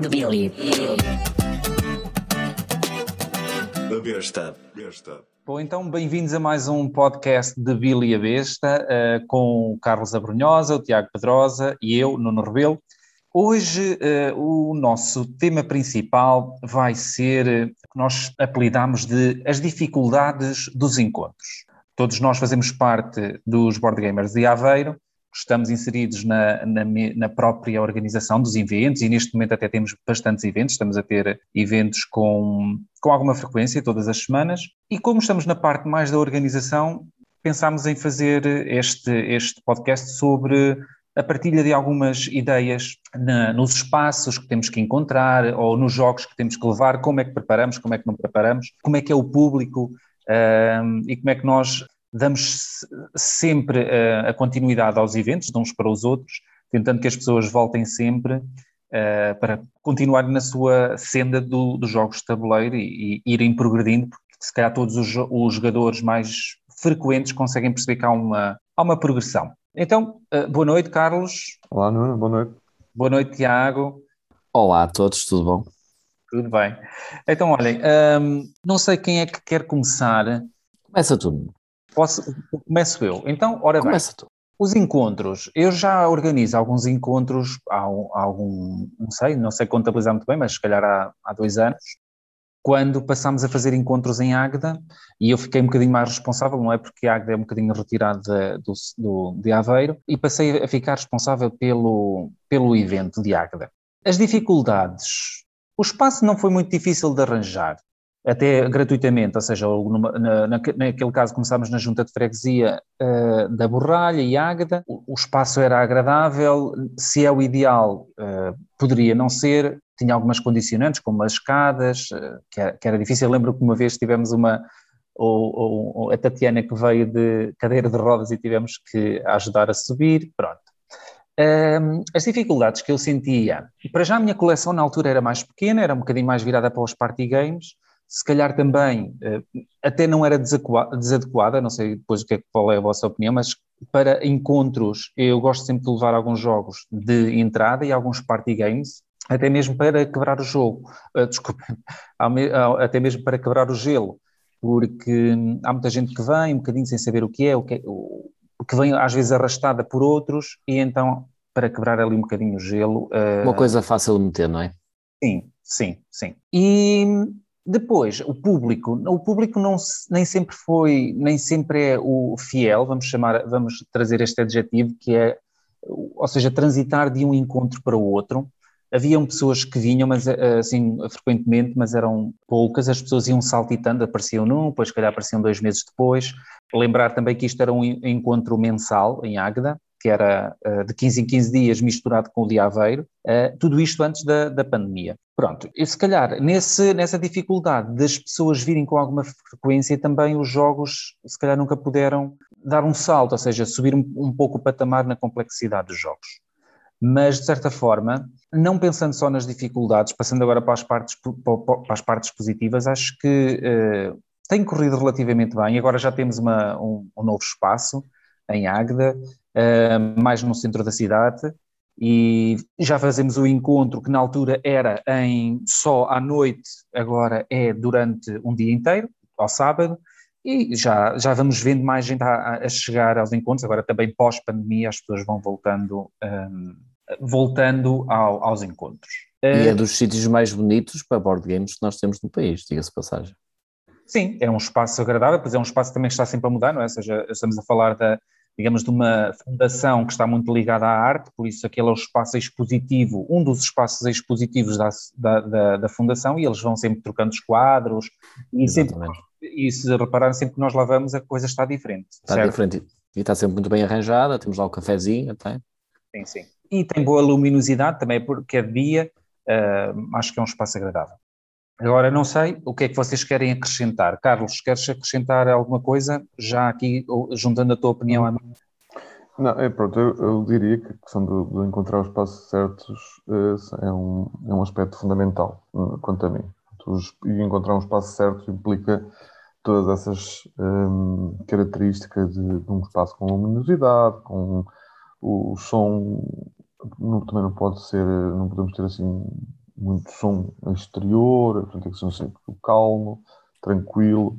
de Billy. The Besta. Bom, então bem-vindos a mais um podcast de Billy a Besta, uh, com o Carlos Abrunhosa, o Tiago Pedrosa e eu, Nuno Rebelo. Hoje uh, o nosso tema principal vai ser uh, que nós apelidamos de as dificuldades dos encontros. Todos nós fazemos parte dos Board Gamers de Aveiro, estamos inseridos na, na, na, própria organização dos eventos e neste momento até temos bastantes eventos, estamos a ter eventos com, com alguma frequência todas as semanas. E como estamos na parte mais da organização, pensámos em fazer este, este podcast sobre a partilha de algumas ideias na, nos espaços que temos que encontrar ou nos jogos que temos que levar, como é que preparamos, como é que não preparamos, como é que é o público um, e como é que nós damos sempre a, a, continuidade aos eventos, de uns para os outros, tentando que as pessoas voltem sempre uh, para continuar na sua senda do, dos jogos de tabuleiro e, e, irem progredindo, porque se calhar todos os, os jogadores mais frequentes conseguem perceber que há uma, há uma progressão. Então, uh, boa noite, Carlos. Olá, Nuno, boa noite. Boa noite, Tiago. Olá a todos, tudo bom? Tudo bem. Então, olhem, um, não sei quem é que quer começar. Começa tu. Posso, começo eu. Então, ora Começa tu. Os encontros, eu já organizo alguns encontros há, há algum, não sei, não sei contabilizar muito bem, mas se calhar há, há dois anos, quando passámos a fazer encontros em Águeda, e eu fiquei um bocadinho mais responsável, não é porque Águeda é um bocadinho retirada do, do, de Aveiro, e passei a ficar responsável pelo, pelo evento de Águeda. As dificuldades, o espaço não foi muito difícil de arranjar, até gratuitamente, ou seja, numa, na, naquele caso começámos na junta de freguesia uh, da Borralha e Águeda, o, o, espaço era agradável, se é o ideal, uh, poderia não ser, tinha algumas condicionantes, como as escadas, uh, que, era, que, era, difícil, eu lembro que uma vez tivemos uma, ou, ou, a Tatiana que veio de cadeira de rodas e tivemos que ajudar a subir, pronto. Um, as dificuldades que eu sentia, para já a minha coleção na altura era mais pequena, era um bocadinho mais virada para os party games, se calhar também eh, até não era desadequada, não sei depois o que é, qual é a vossa opinião, mas para encontros eu gosto sempre de levar alguns jogos de entrada e alguns party games, até mesmo para quebrar o jogo, uh, desculpa, até mesmo para quebrar o gelo, porque há muita gente que vem um bocadinho sem saber o que é, o que, é, que vem às vezes arrastada por outros e então para quebrar ali um bocadinho o gelo... Uh, Uma coisa fácil de meter, não é? Sim, sim, sim. E depois, o público, o público não, nem sempre foi, nem sempre é o fiel, vamos chamar, vamos trazer este adjetivo, que é, ou seja, transitar de um encontro para o outro. Haviam pessoas que vinham, mas eh, assim, frequentemente, mas eram poucas, as pessoas iam saltitando, apareciam num, depois, calhar, apareciam dois meses depois. Lembrar também que isto era um encontro mensal em Águeda, que era uh, de 15 em 15 dias misturado com o de Aveiro, uh, tudo isto antes da, da pandemia. Pronto, e se calhar nesse, nessa dificuldade das pessoas virem com alguma frequência também os jogos se calhar nunca puderam dar um salto, ou seja, subir um, um pouco o patamar na complexidade dos jogos. Mas de certa forma, não pensando só nas dificuldades, passando agora para as partes, para as partes positivas, acho que uh, tem corrido relativamente bem. Agora já temos uma, um, um novo espaço em Águeda, uh, mais no centro da cidade, e já fazemos o encontro que na altura era em só à noite, agora é durante um dia inteiro, ao sábado, e já, já vamos vendo mais gente a, a chegar aos encontros, agora também pós-pandemia as pessoas vão voltando, um, voltando ao, aos encontros. E é dos sítios mais bonitos para board games que nós temos no país, diga-se passagem. Sim, é um espaço agradável, pois é um espaço também que está sempre a mudar, não é? Ou seja, estamos a falar da, digamos, de uma fundação que está muito ligada à arte, por isso aquele é o espaço expositivo, um dos espaços expositivos da, da, da, da fundação, e eles vão sempre trocando os quadros, e, sempre, e se repararem, sempre que nós lá vamos, a coisa está diferente. Está certo? diferente, e está sempre muito bem arranjada, temos lá o cafezinho até. Sim, sim. E tem boa luminosidade também, porque é dia, uh, acho que é um espaço agradável. Agora, não sei o que é que vocês querem acrescentar. Carlos, queres acrescentar alguma coisa, já aqui juntando a tua opinião à minha? Não, é pronto, eu, eu diria que a questão de, de, encontrar os passos certos é, é, um, é um aspecto fundamental, hum, quanto a mim. E encontrar um espaço certo implica todas essas hum, características de, de, um espaço com luminosidade, com o, o som, não, também não pode ser, não podemos ter assim muito som exterior, portanto, tem que ser um sítio calmo, tranquilo,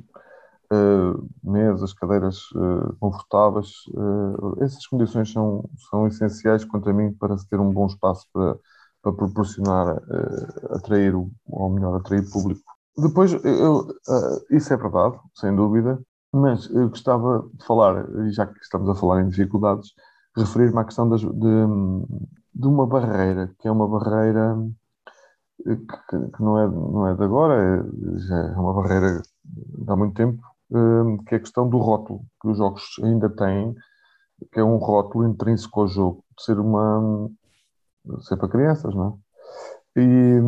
uh, mesas, cadeiras uh, confortáveis. Uh, essas condições são, são essenciais, quanto a mim, para se ter um bom espaço para, para proporcionar, atrair, ou melhor, atrair público. Depois, eu, isso é verdade, sem dúvida, mas eu gostava de falar, já que estamos a falar em dificuldades, referir-me à questão das, de, de uma barreira, que é uma barreira que, que, não, é, não é de agora, é, já é uma barreira de há muito tempo, hum, que é a questão do rótulo, que os jogos ainda têm, que é um rótulo intrínseco ao jogo, de ser uma ser para crianças, não é? E,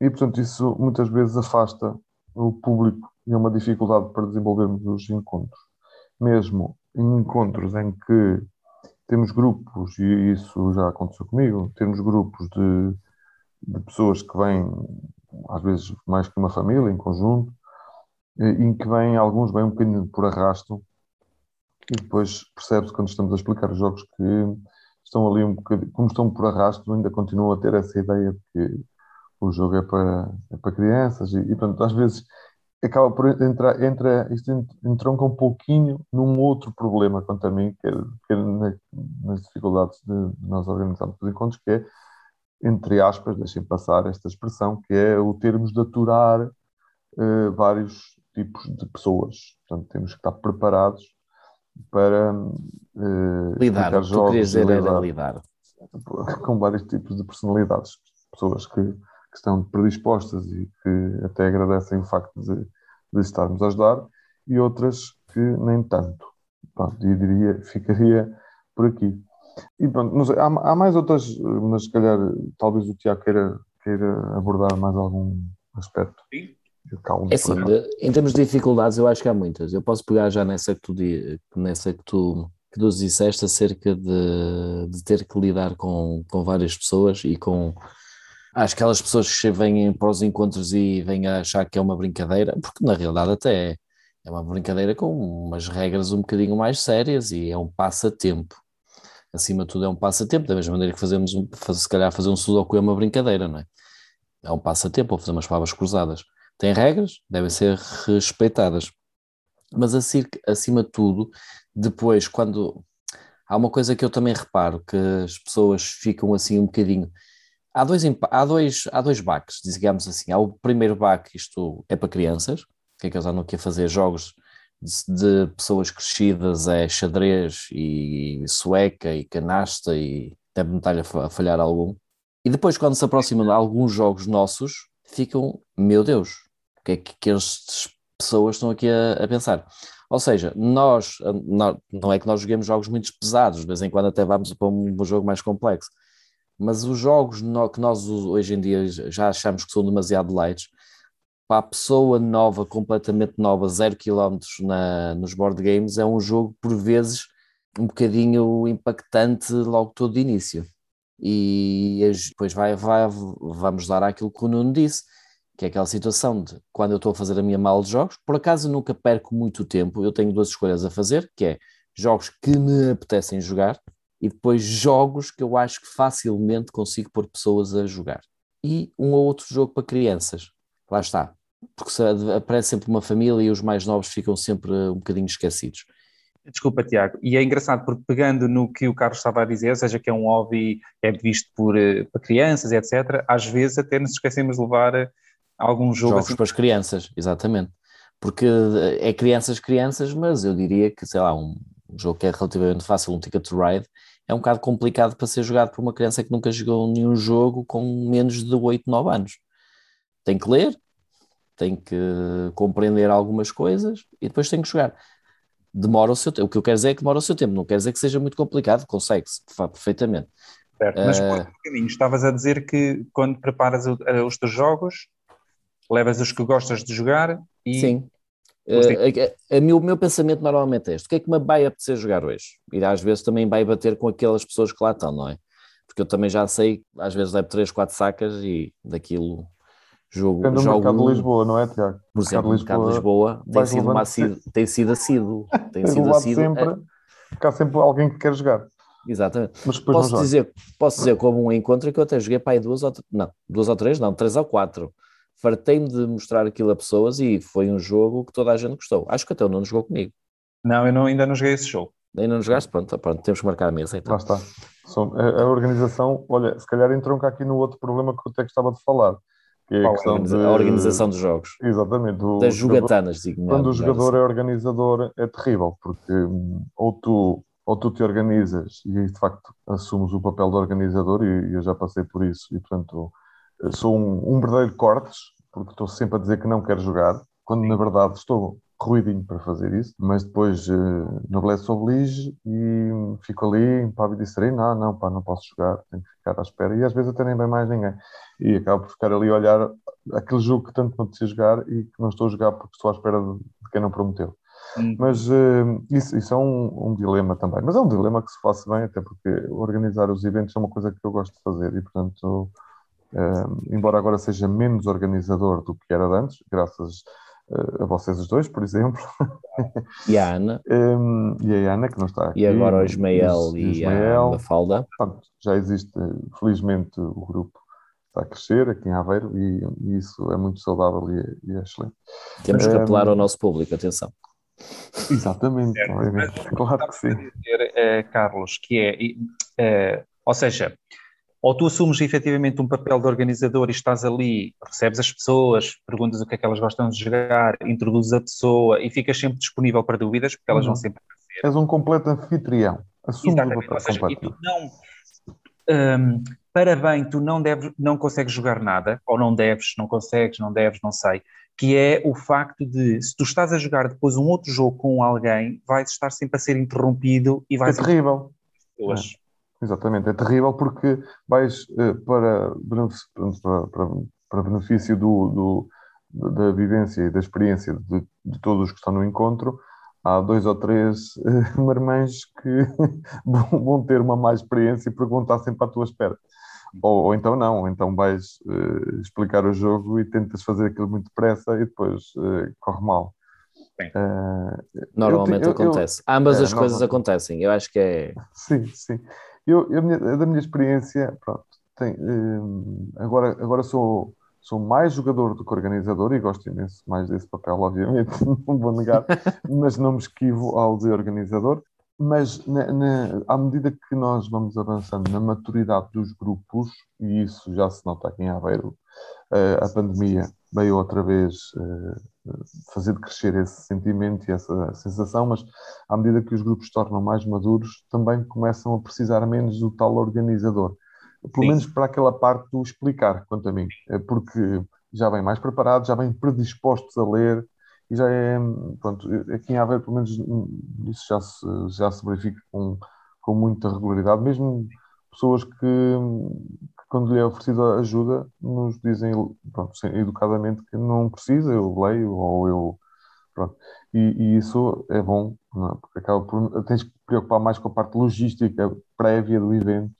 e portanto isso muitas vezes afasta o público e é uma dificuldade para desenvolvermos os encontros. Mesmo em encontros em que temos grupos, e isso já aconteceu comigo, temos grupos de de pessoas que vêm, às vezes mais que uma família, em conjunto, em que vêm, alguns vêm um bocadinho por arrasto, e depois percebe-se quando estamos a explicar os jogos que estão ali um bocadinho, como estão por arrasto, ainda continuam a ter essa ideia de que o jogo é para, é para crianças, e, e portanto, às vezes acaba por entrar, entra, isto entronca um pouquinho num outro problema quanto a mim, que é, que é nas dificuldades de, de nós organizarmos os encontros, que é entre aspas, deixem passar esta expressão, que é o termos de aturar uh, vários tipos de pessoas. Portanto, temos que estar preparados para uh, lidar. Tu querias dizer lidar, lidar com vários tipos de personalidades, pessoas que, que, estão predispostas e que até agradecem o facto de, de estarmos a ajudar, e outras que nem tanto. Pronto, eu diria, ficaria por aqui. E pronto, não sei, há, há mais outras, mas se calhar talvez o Tiago queira, queira abordar mais algum aspecto. Sim. É assim, de, em termos de dificuldades, eu acho que há muitas. Eu posso pegar já nessa que tu, nessa que tu, que tu disseste acerca de, de ter que lidar com, com várias pessoas e com acho que aquelas pessoas que vêm para os encontros e vêm a achar que é uma brincadeira, porque na realidade até é, é uma brincadeira com umas regras um bocadinho mais sérias e é um passatempo acima de tudo é um passatempo, da mesma maneira que fazemos, se calhar fazer um sudoku é uma brincadeira, não é? É um passatempo, ou fazer umas palavras cruzadas. Tem regras, devem ser respeitadas. Mas acima de tudo, depois, quando. Há uma coisa que eu também reparo, que as pessoas ficam assim um bocadinho. Há dois, há dois, há dois baques, digamos assim. Há o primeiro baque, isto é para crianças, que é que eles andam aqui a fazer jogos de pessoas crescidas é xadrez e sueca e canasta e deve-me estar a falhar algum. E depois, quando se aproximam de alguns jogos nossos, ficam, meu Deus, o que é que, que as pessoas estão aqui a, a, pensar? Ou seja, nós, nós, não é que nós joguemos jogos muito pesados, de vez em quando até vamos para um, um jogo mais complexo, mas os jogos no, que nós hoje em dia já achamos que são demasiado light, para a pessoa nova, completamente nova, zero quilómetros nos board games, é um jogo por vezes um bocadinho impactante logo todo de início. E depois vai, vai, vamos dar aquilo que o Nuno disse, que é aquela situação de quando eu estou a fazer a minha mala de jogos, por acaso nunca perco muito tempo, eu tenho duas escolhas a fazer, que é jogos que me apetecem jogar e depois jogos que eu acho que facilmente consigo pôr pessoas a jogar. E um ou outro jogo para crianças. Lá está porque aparece sempre uma família e os mais novos ficam sempre um bocadinho esquecidos. Desculpa, Tiago. E é engraçado porque pegando no que o Carlos estava a dizer, ou seja, que é um hobby é visto por, eh, para crianças, etc., às vezes até nos esquecemos de levar eh, algum jogo Jogos assim. para as crianças, exatamente. Porque eh, é crianças, crianças, mas eu diria que, sei lá, um jogo que é relativamente fácil, um Ticket to Ride, é um bocado complicado para ser jogado por uma criança que nunca jogou nenhum jogo com menos de 8, 9 anos. Tem que ler, tem que compreender algumas coisas e depois tem que jogar. Demora o seu tempo. O que eu quero dizer é que demora o seu tempo, não quer dizer que seja muito complicado, consegue-se perfeitamente. Certo, mas uh, por caminho, estavas a dizer que quando preparas eh, os teus jogos, levas os que gostas de jogar e. Sim. Uh, o meu pensamento normalmente é este: o que é que me vai apetecer jogar hoje? E às vezes também vai bater com aquelas pessoas que lá estão, não é? Porque eu também já sei, às vezes levo 3, 4 sacas e daquilo Jogo, no jogo, mercado de Lisboa, não é, Tiago? Por exemplo, o mercado de Lisboa, tem sido, uma assíduo, tem sido assíduo. Tem sido assíduo. Sempre, é... Porque há sempre alguém que quer jogar. Exatamente. Mas posso, dizer, posso dizer como um encontro que eu até joguei para aí duas ou, não, duas ou três, não, três ou quatro. Fartei-me de mostrar aquilo a pessoas e foi um jogo que toda a gente gostou. Acho que até o não jogou comigo. Não, eu não, ainda não joguei esse jogo. Ainda não jogaste? Pronto, pronto, temos que marcar a mesa então. Lá está. A, a organização, olha, se calhar entronca aqui no outro problema que eu até gostava de falar. É a, de... a organização dos jogos. Exatamente. das jogatanas, digo Quando o jogador assim. é organizador é terrível, porque hum, ou tu ou tu te organizas e de facto assumes o papel de organizador e, eu já passei por isso e portanto sou um, um verdadeiro cortes porque estou sempre a dizer que não quero jogar quando na verdade estou ruidinho para fazer isso, mas depois uh, noblesse oblige e fico ali impávido e sereno, não, não, pá, não posso jogar, tenho que ficar à espera e às vezes até nem bem mais ninguém e acabo por ficar ali a olhar aquele jogo que tanto me apetecia jogar e que não estou a jogar porque estou à espera de, de quem não prometeu. Hum. Mas uh, isso, isso, é um, um, dilema também. Mas é um dilema que se faça bem, até porque organizar os eventos é uma coisa que eu gosto de fazer e, portanto, uh, embora agora seja menos organizador do que era antes, graças a vocês os dois, por exemplo. E a Ana. um, e a Ana, que não está aqui. E agora o Ismael e, e a Mafalda. já existe, felizmente, o grupo está a crescer aqui em Aveiro e, e isso é muito saudável e, e é excelente. Temos que apelar ao nosso público, atenção. Exatamente, é, claro que sim. Dizer, é, Carlos, que é, é, ou seja, ou tu assumes efetivamente um papel de organizador e estás ali, recebes as pessoas, perguntas o que é que elas gostam de jogar, introduzes a pessoa e ficas sempre disponível para dúvidas, porque elas uhum. vão sempre aparecer. És um completo anfitrião, assumes o papel seja, completo. não, um, para bem, tu não, deves, não consegues jogar nada, ou não deves, não consegues, não deves, não sei, que é o facto de, se tu estás a jogar depois um outro jogo com alguém, vais estar sempre a ser interrompido e vais... É terrível. Exatamente, é terrível porque vais uh, para, para, para, para, benefício do, do, da vivência e da experiência de, de todos os que estão no encontro, há dois ou três uh, marmães que vão ter uma má experiência e perguntar sempre à tua espera. Ou, ou então não, ou então vais uh, explicar o jogo e tentas fazer aquilo muito depressa e depois uh, corre mal. Uh, Normalmente eu, acontece. Eu, Ambas é, as coisas acontecem, eu acho que é. Sim, sim. Eu, eu da minha experiência, pronto, tem, agora, agora sou, sou mais jogador do que organizador e gosto imenso mais desse papel, obviamente, não vou negar, mas não me esquivo ao de organizador. Mas na, na, à medida que nós vamos avançando na maturidade dos grupos, e isso já se nota aqui em Aveiro, uh, a pandemia veio outra vez uh, fazer crescer esse sentimento e essa sensação, mas à medida que os grupos se tornam mais maduros, também começam a precisar menos do tal organizador. Pelo Sim. menos para aquela parte do explicar, quanto a mim, eh, porque já vêm mais preparados, já vêm predispostos a ler, e já é, pronto, aqui em Aveiro, pelo menos isso já se, já se verifica com, com muita regularidade, mesmo pessoas que quando lhe é oferecido ajuda, nos dizem, pronto, educadamente que não precisa, eu leio, ou eu, pronto, e, e isso é bom, é? porque acaba por, tens que preocupar mais com a parte logística prévia do evento,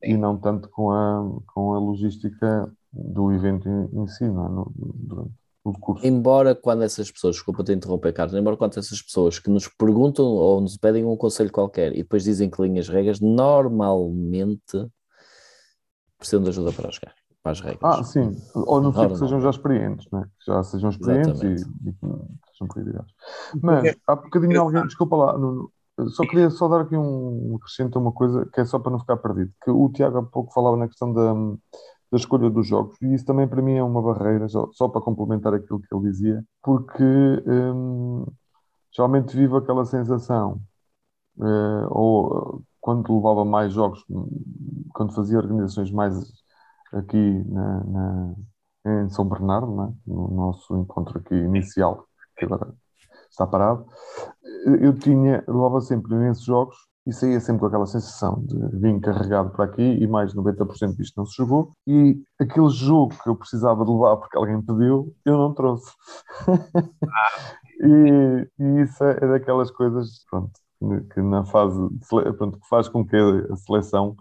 sim, e não tanto com a, com a logística do evento em, em si, não é? No, durante, curso. Embora quando essas pessoas, desculpa te interromper, Carlos, embora quando essas pessoas que nos perguntam ou nos pedem um conselho qualquer e depois dizem que linhas regras, normalmente precisam de ajuda para jogar, para as regras. Ah, sim, ou não sei que sejam já experientes, né? que já sejam experientes e, e, que sejam prioridades. Mas há bocadinho alguém, desculpa lá, no, só queria só dar aqui um acrescento a uma coisa que é só para não ficar perdido, que o Tiago há pouco falava na questão da da escolha dos jogos. E isso também para mim é uma barreira, só, só para complementar aquilo que ele dizia, porque hum, geralmente vivo aquela sensação, uh, ou quando levava mais jogos, quando fazia organizações mais aqui na, na em São Bernardo, é? no nosso encontro aqui inicial, que agora está parado, eu tinha, levava sempre imensos jogos e saía sempre com aquela sensação de vim carregado para aqui e mais 90% disto não se jogou. E aquele jogo que eu precisava de levar porque alguém pediu, eu não trouxe. E, e, isso é daquelas coisas pronto, que na fase pronto, que faz com que a seleção.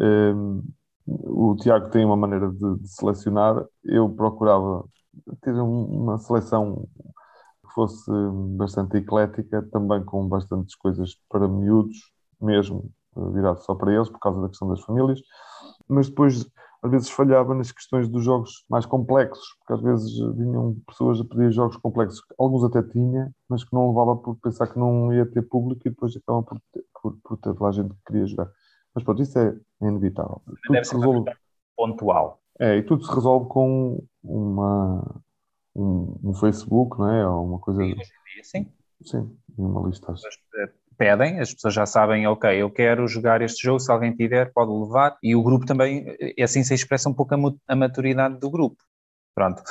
Um, o Tiago tem uma maneira de, de selecionar, eu procurava ter uma seleção que fosse bastante eclética, também com bastantes coisas para miúdos, mesmo, virado só para eles, por causa da questão das famílias, mas depois às vezes falhava nas questões dos jogos mais complexos, porque às vezes vinham pessoas a pedir jogos complexos, alguns até tinha, mas que não levava por pensar que não ia ter público e depois acabam por ter, por, por ter lá gente que queria jogar. Mas pronto, isso é, inevitável. Tudo se resolve pontual. É, e tudo se resolve com uma, um, um Facebook, não é? Ou uma coisa. Sim, sim. Sim, uma lista pedem, as pessoas já sabem, ok, eu quero jogar este jogo, se alguém tiver, pode levar, e o grupo também, eh, assim se expressa um pouco a, maturidade do grupo. Pronto.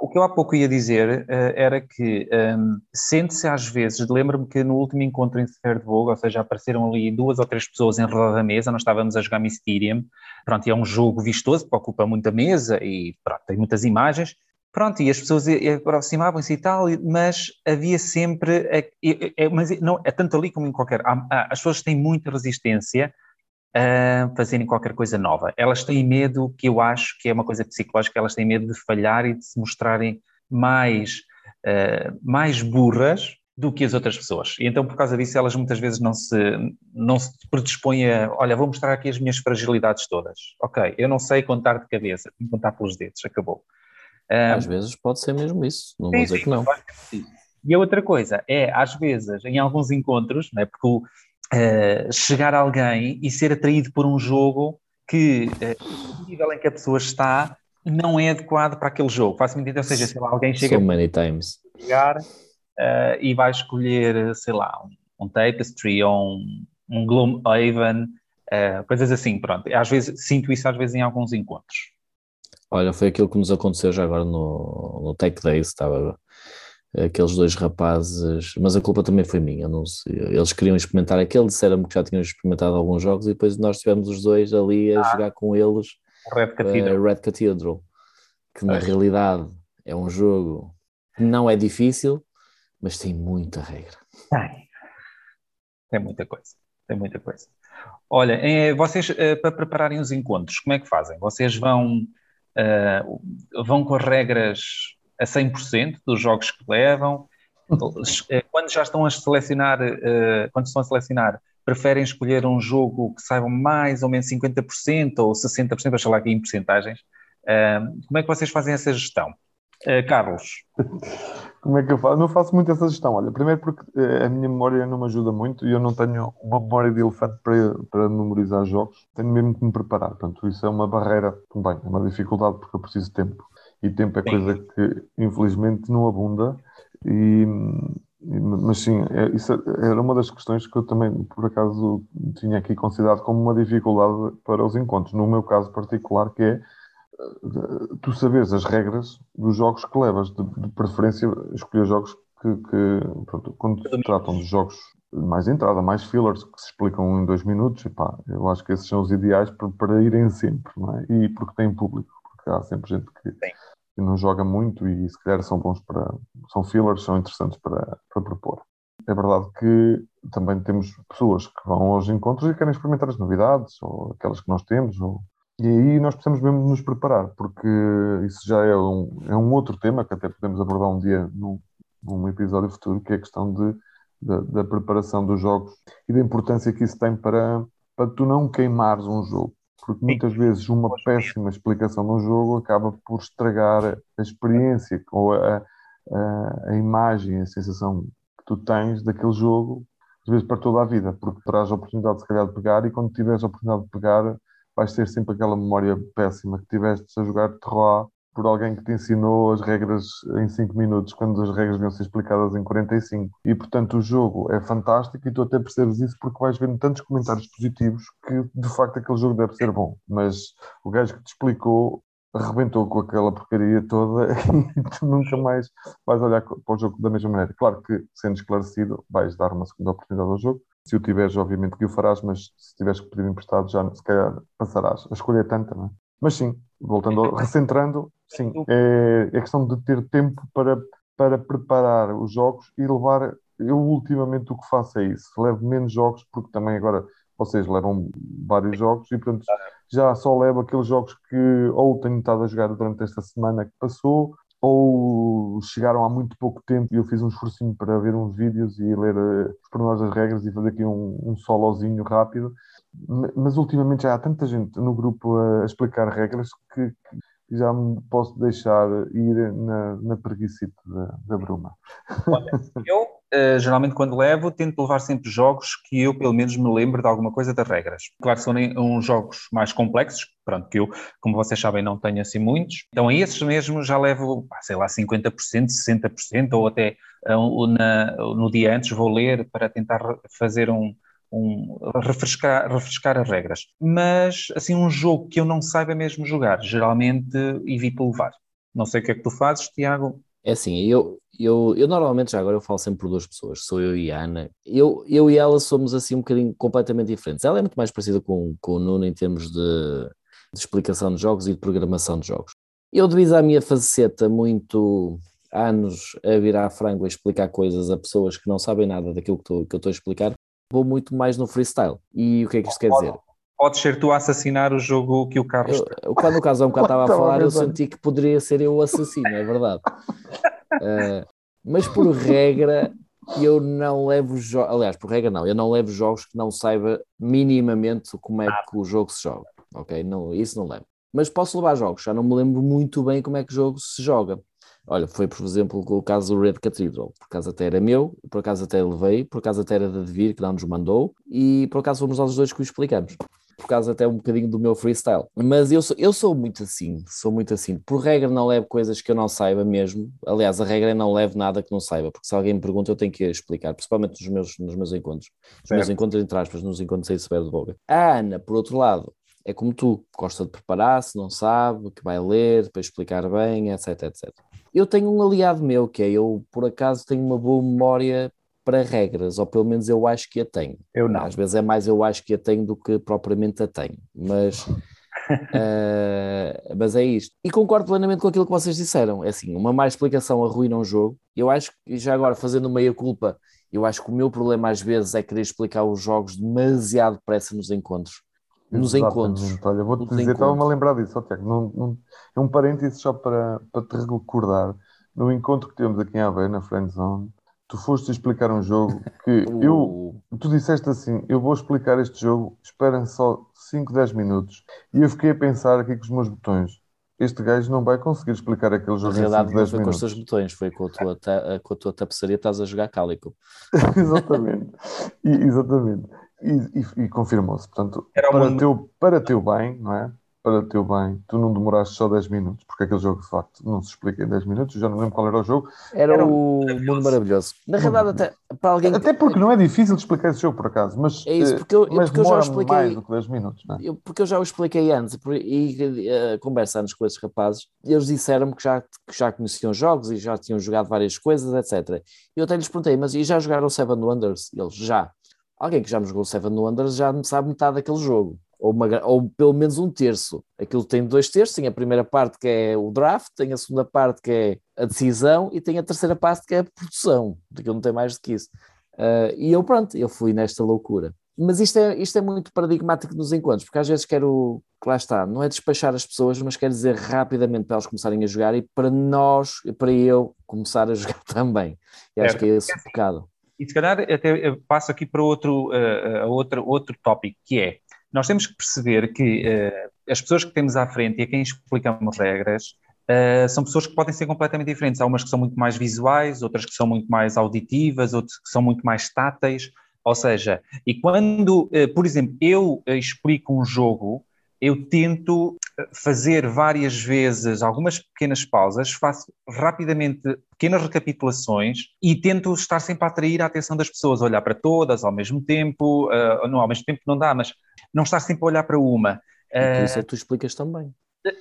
O que eu há pouco ia dizer uh, era que um, sente-se às vezes, lembro-me que no último encontro em Sverdvog, ou seja, apareceram ali duas ou três pessoas em roda da mesa, nós estávamos a jogar Mysterium, pronto, e é um jogo vistoso, que ocupa muita mesa e pronto, tem muitas imagens, Pronto, e as pessoas aproximavam-se e tal, mas havia sempre, é, é, mas não, é tanto ali como em qualquer, há, as pessoas têm muita resistência a fazerem qualquer coisa nova. Elas têm medo, que eu acho que é uma coisa psicológica, elas têm medo de falhar e de se mostrarem mais, uh, mais burras do que as outras pessoas. E então, por causa disso, elas muitas vezes não se, não se predispõem a, olha, vou mostrar aqui as minhas fragilidades todas. Ok, eu não sei contar de cabeça, tenho contar pelos dedos, acabou. Às vezes pode ser mesmo isso, não vou dizer que não. E a outra coisa é, às vezes, em alguns encontros, né, porque uh, chegar alguém e ser atraído por um jogo que uh, o nível em que a pessoa está não é adequado para aquele jogo. Faço-me entender, ou seja, se alguém chega so many times. Chegar, uh, e vai escolher, sei lá, um, um Tapestry ou um, um Gloomhaven, uh, coisas assim, pronto. Às vezes, sinto isso às vezes em alguns encontros. Olha, foi aquilo que nos aconteceu já agora no, no Tech Days, estava aqueles dois rapazes, mas a culpa também foi minha, não sei, eles queriam experimentar aquele, disseram-me que já tinham experimentado alguns jogos e depois nós tivemos os dois ali a ah, jogar com eles Red Cathedral, uh, Red Cathedral que na realidade é um jogo que não é difícil, mas tem muita regra. Tem, tem muita coisa, tem muita coisa. Olha, é, vocês é, para prepararem os encontros, como é que fazem? Vocês vão uh, vão com as regras a 100% dos jogos que levam. Eh, quando já estão a selecionar, uh, quando estão a selecionar, preferem escolher um jogo que saibam mais ou menos 50% ou 60%, deixa lá aqui em porcentagens. Uh, como é que vocês fazem essa gestão? Carlos? Como é que eu faço? Não faço muito essa gestão. Olha, primeiro porque a minha memória não me ajuda muito e eu não tenho uma memória de elefante para, para memorizar jogos. Tenho mesmo que me preparar. Portanto, isso é uma barreira também, é uma dificuldade porque eu preciso de tempo. E tempo é coisa que, infelizmente, não abunda. E, mas sim, é, isso era uma das questões que eu também, por acaso, tinha aqui considerado como uma dificuldade para os encontros. No meu caso particular, que é tu sabes as regras dos jogos que levas, de, de preferência escolher jogos que, que pronto, quando se tratam de jogos mais entrada, mais fillers, que se explicam em dois minutos, epá, eu acho que esses são os ideais para, para irem sempre, não é? E porque tem público, porque há sempre gente que, que, não joga muito e se calhar são bons para, são fillers, são interessantes para, para propor. É verdade que também temos pessoas que vão aos encontros e querem experimentar as novidades, ou aquelas que nós temos, ou e aí nós precisamos mesmo nos preparar, porque isso já é um, é um outro tema que até podemos abordar um dia num, num episódio futuro, que é a questão de, da, da, preparação dos jogos e da importância que isso tem para, para tu não queimares um jogo. Porque muitas vezes uma péssima explicação de um jogo acaba por estragar a experiência ou a, a, a imagem, a sensação que tu tens daquele jogo, às vezes para toda a vida, porque terás a oportunidade, se calhar, de pegar e quando tiveres a oportunidade de pegar, vais ter sempre aquela memória péssima que tiveste a jogar terroir por alguém que te ensinou as regras em 5 minutos, quando as regras deviam ser explicadas em 45. E, portanto, o jogo é fantástico e tu até percebes isso porque vais vendo tantos comentários positivos que, de facto, aquele jogo deve ser bom. Mas o gajo que te explicou arrebentou com aquela porcaria toda e tu nunca mais vais olhar para o jogo da mesma maneira. Claro que, sendo esclarecido, vais dar uma segunda oportunidade ao jogo, se o tiveres, obviamente que o farás, mas se tiveres que pedir emprestado, já se calhar passarás. A escolha é tanta, não é? Mas sim, voltando, recentrando, sim, é, é questão de ter tempo para, para preparar os jogos e levar. Eu, ultimamente, o que faço é isso. Levo menos jogos, porque também agora vocês levam vários jogos e, portanto, já só levo aqueles jogos que ou tenho estado a jogar durante esta semana que passou, ou chegaram há muito pouco tempo e eu fiz um esforcinho para ver uns vídeos e ler uh, os pormenores das regras e fazer aqui um, um solozinho rápido. Mas ultimamente já há tanta gente no grupo a explicar regras que já me posso deixar ir na, na preguiça da, da bruma. Olha, eu, uh, geralmente, quando levo, tento levar sempre jogos que eu, pelo menos, me lembro de alguma coisa das regras. Claro são uns jogos mais complexos, pronto, que eu, como vocês sabem, não tenho assim muitos. Então, a esses mesmo já levo, sei lá, 50%, 60%, ou até uh, na, no dia antes vou ler para tentar fazer um um, refrescar, refrescar as regras. Mas, assim, um jogo que eu não saiba mesmo jogar, geralmente evito levar. Não sei o que é que tu fazes, Tiago. É assim, eu, eu, eu normalmente já agora eu falo sempre por duas pessoas, sou eu e a Ana. Eu, eu e ela somos assim um bocadinho completamente diferentes. Ela é muito mais parecida com, com o Nuno em termos de, de explicação de jogos e de programação de jogos. Eu, devido à minha faceta muito anos a virar frango a explicar coisas a pessoas que não sabem nada daquilo que, tô, que eu estou a explicar, vou muito mais no freestyle. E o que é que isto quer dizer? Pode ser tu a assassinar o jogo que o Carlos. Eu, quando o caso um bocado estava a falar, eu senti que poderia ser eu o assassino, é verdade. Uh, mas por regra, eu não levo jogos. Aliás, por regra, não, eu não levo jogos que não saiba minimamente como é que o jogo se joga. Ok? Não, isso não levo. Mas posso levar jogos, já não me lembro muito bem como é que o jogo se joga. Olha, foi por exemplo o caso do Red Cathedral, por acaso até era meu, por acaso até levei, por acaso até era da Devir que não nos mandou e por acaso fomos nós dois que o explicamos. Por causa até um bocadinho do meu freestyle. Mas eu sou, eu sou muito assim, sou muito assim. Por regra não levo coisas que eu não saiba mesmo. Aliás, a regra é não levo nada que não saiba, porque se alguém me pergunta eu tenho que explicar, principalmente nos meus, nos meus encontros. Nos meus encontros, entre aspas, nos encontros aí de boga. A Ana, por outro lado, é como tu, gosta de preparar-se, não sabe, que vai ler para explicar bem, etc, etc. Eu tenho um aliado meu, que é eu, por acaso, tenho uma boa memória para regras, ou pelo menos eu acho que a tenho. Eu não. Às vezes é mais eu acho que a tenho do que propriamente a tenho, mas, uh, mas é isto. E concordo plenamente com aquilo que vocês disseram. É assim, uma má explicação arruina um jogo. Eu acho que, já agora, fazendo meia culpa, eu acho que o meu problema às vezes é querer explicar os jogos demasiado depressa nos encontros nos Exatamente. encontros. Olha, vou-te dizer, estava-me a lembrar disso, Tiago, num, num, é um parênteses só para, para te recordar, no encontro que temos aqui em Aveiro, na Friendzone, tu foste explicar um jogo que eu, tu disseste assim, eu vou explicar este jogo, esperem só 5, 10 minutos, e eu fiquei a pensar aqui com os meus botões, este gajo não vai conseguir explicar aquele jogo Na realidade, não foi com os teus botões, foi com a tua, com a tua tapeçaria, estás a jogar cálico. exatamente, e, exatamente. E, e, e confirmou-se. Portanto, Era para, teu, para teu bem, não é? Para teu bem, tu não demoraste só 10 minutos, porque aquele jogo de facto não se explica em 10 minutos, já não lembro qual era o jogo. Era, era o Mundo Maravilhoso. Na realidade, até para alguém. Até porque não é difícil de explicar esse jogo, por acaso, mas, é isso, porque eu, mas porque eu já expliquei. mais do que 10 minutos, não é? eu, porque eu já o expliquei antes, e, e uh, conversando com esses rapazes, eles disseram-me que já, que já conheciam jogos e já tinham jogado várias coisas, etc. E eu até lhes perguntei, mas e já jogaram Seven Wonders? E eles já alguém que já me jogou Seven Wonders já sabe metade daquele jogo. Ou, uma, ou pelo menos um terço. Aquilo tem dois terços, tem a primeira parte que é o draft, tem a segunda parte que é a decisão e tem a terceira parte que é a produção. Aquilo não tem mais do que isso. Uh, e eu, pronto, eu fui nesta loucura. Mas isto é, isto é muito paradigmático nos encontros, porque às vezes quero, lá está, não é despachar as pessoas, mas quero dizer rapidamente para elas começarem a jogar e para nós, para eu começar a jogar também. E acho que é esse o pecado. E se calhar até passo aqui para outro, uh, outro, outro tópico, que é, nós temos que perceber que uh, as pessoas que temos à frente e a quem explicamos regras uh, são pessoas que podem ser completamente diferentes. Há umas que são muito mais visuais, outras que são muito mais auditivas, outras que são muito mais táteis. Ou seja, e quando, por exemplo, eu explico um jogo, eu tento eh, fazer várias vezes algumas pequenas pausas, faço rapidamente pequenas recapitulações e tento estar sempre a atrair a atenção das pessoas, olhar para todas ao mesmo tempo, uh, não, ao mesmo tempo não dá, mas não estar sempre a olhar para uma. E por isso é que tu explicas também.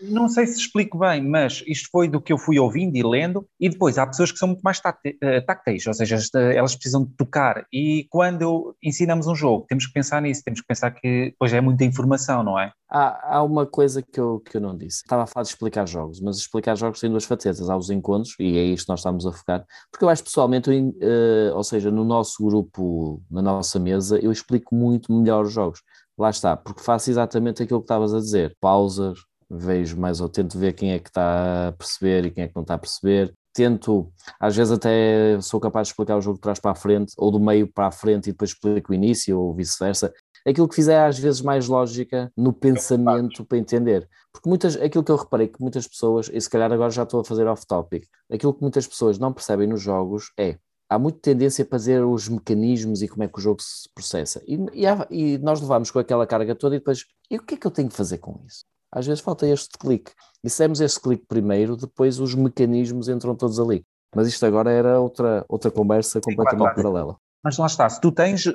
Não sei se explico bem, mas isto foi do que eu fui ouvindo e lendo, e depois há pessoas que são muito mais eh, tácteis, ou seja, elas precisam de tocar, e quando ensinamos um jogo, temos que pensar nisso, temos que pensar que depois é muita informação, não é? Há, há uma coisa que eu, que eu não disse, estava a falar de explicar jogos, mas explicar jogos tem duas facetas, há os encontros, e é isto que nós estamos a focar, porque eu acho pessoalmente, eu, uh, ou seja, no nosso grupo, na nossa mesa, eu explico muito melhor os jogos, lá está, porque faço exatamente aquilo que estavas a dizer, pausas, vejo mais ou tento ver quem é que está a perceber e quem é que não está a perceber. Tento, às vezes até sou capaz de explicar o jogo de trás para a frente, ou do meio para a frente e depois explico o início, ou vice-versa. Aquilo que fizer às vezes mais lógica no pensamento para entender. Porque muitas, aquilo que eu reparei que muitas pessoas, e se calhar agora já estou a fazer off-topic, aquilo que muitas pessoas não percebem nos jogos é há muita tendência a fazer os mecanismos e como é que o jogo se processa. E, e, há, e, nós levamos com aquela carga toda e depois, e o que é que eu tenho que fazer com isso? Às vezes falta este clique. E se este clique primeiro, depois os mecanismos entram todos ali. Mas isto agora era outra, outra conversa completamente Sim, paralela. Mas lá está, se tu tens uh,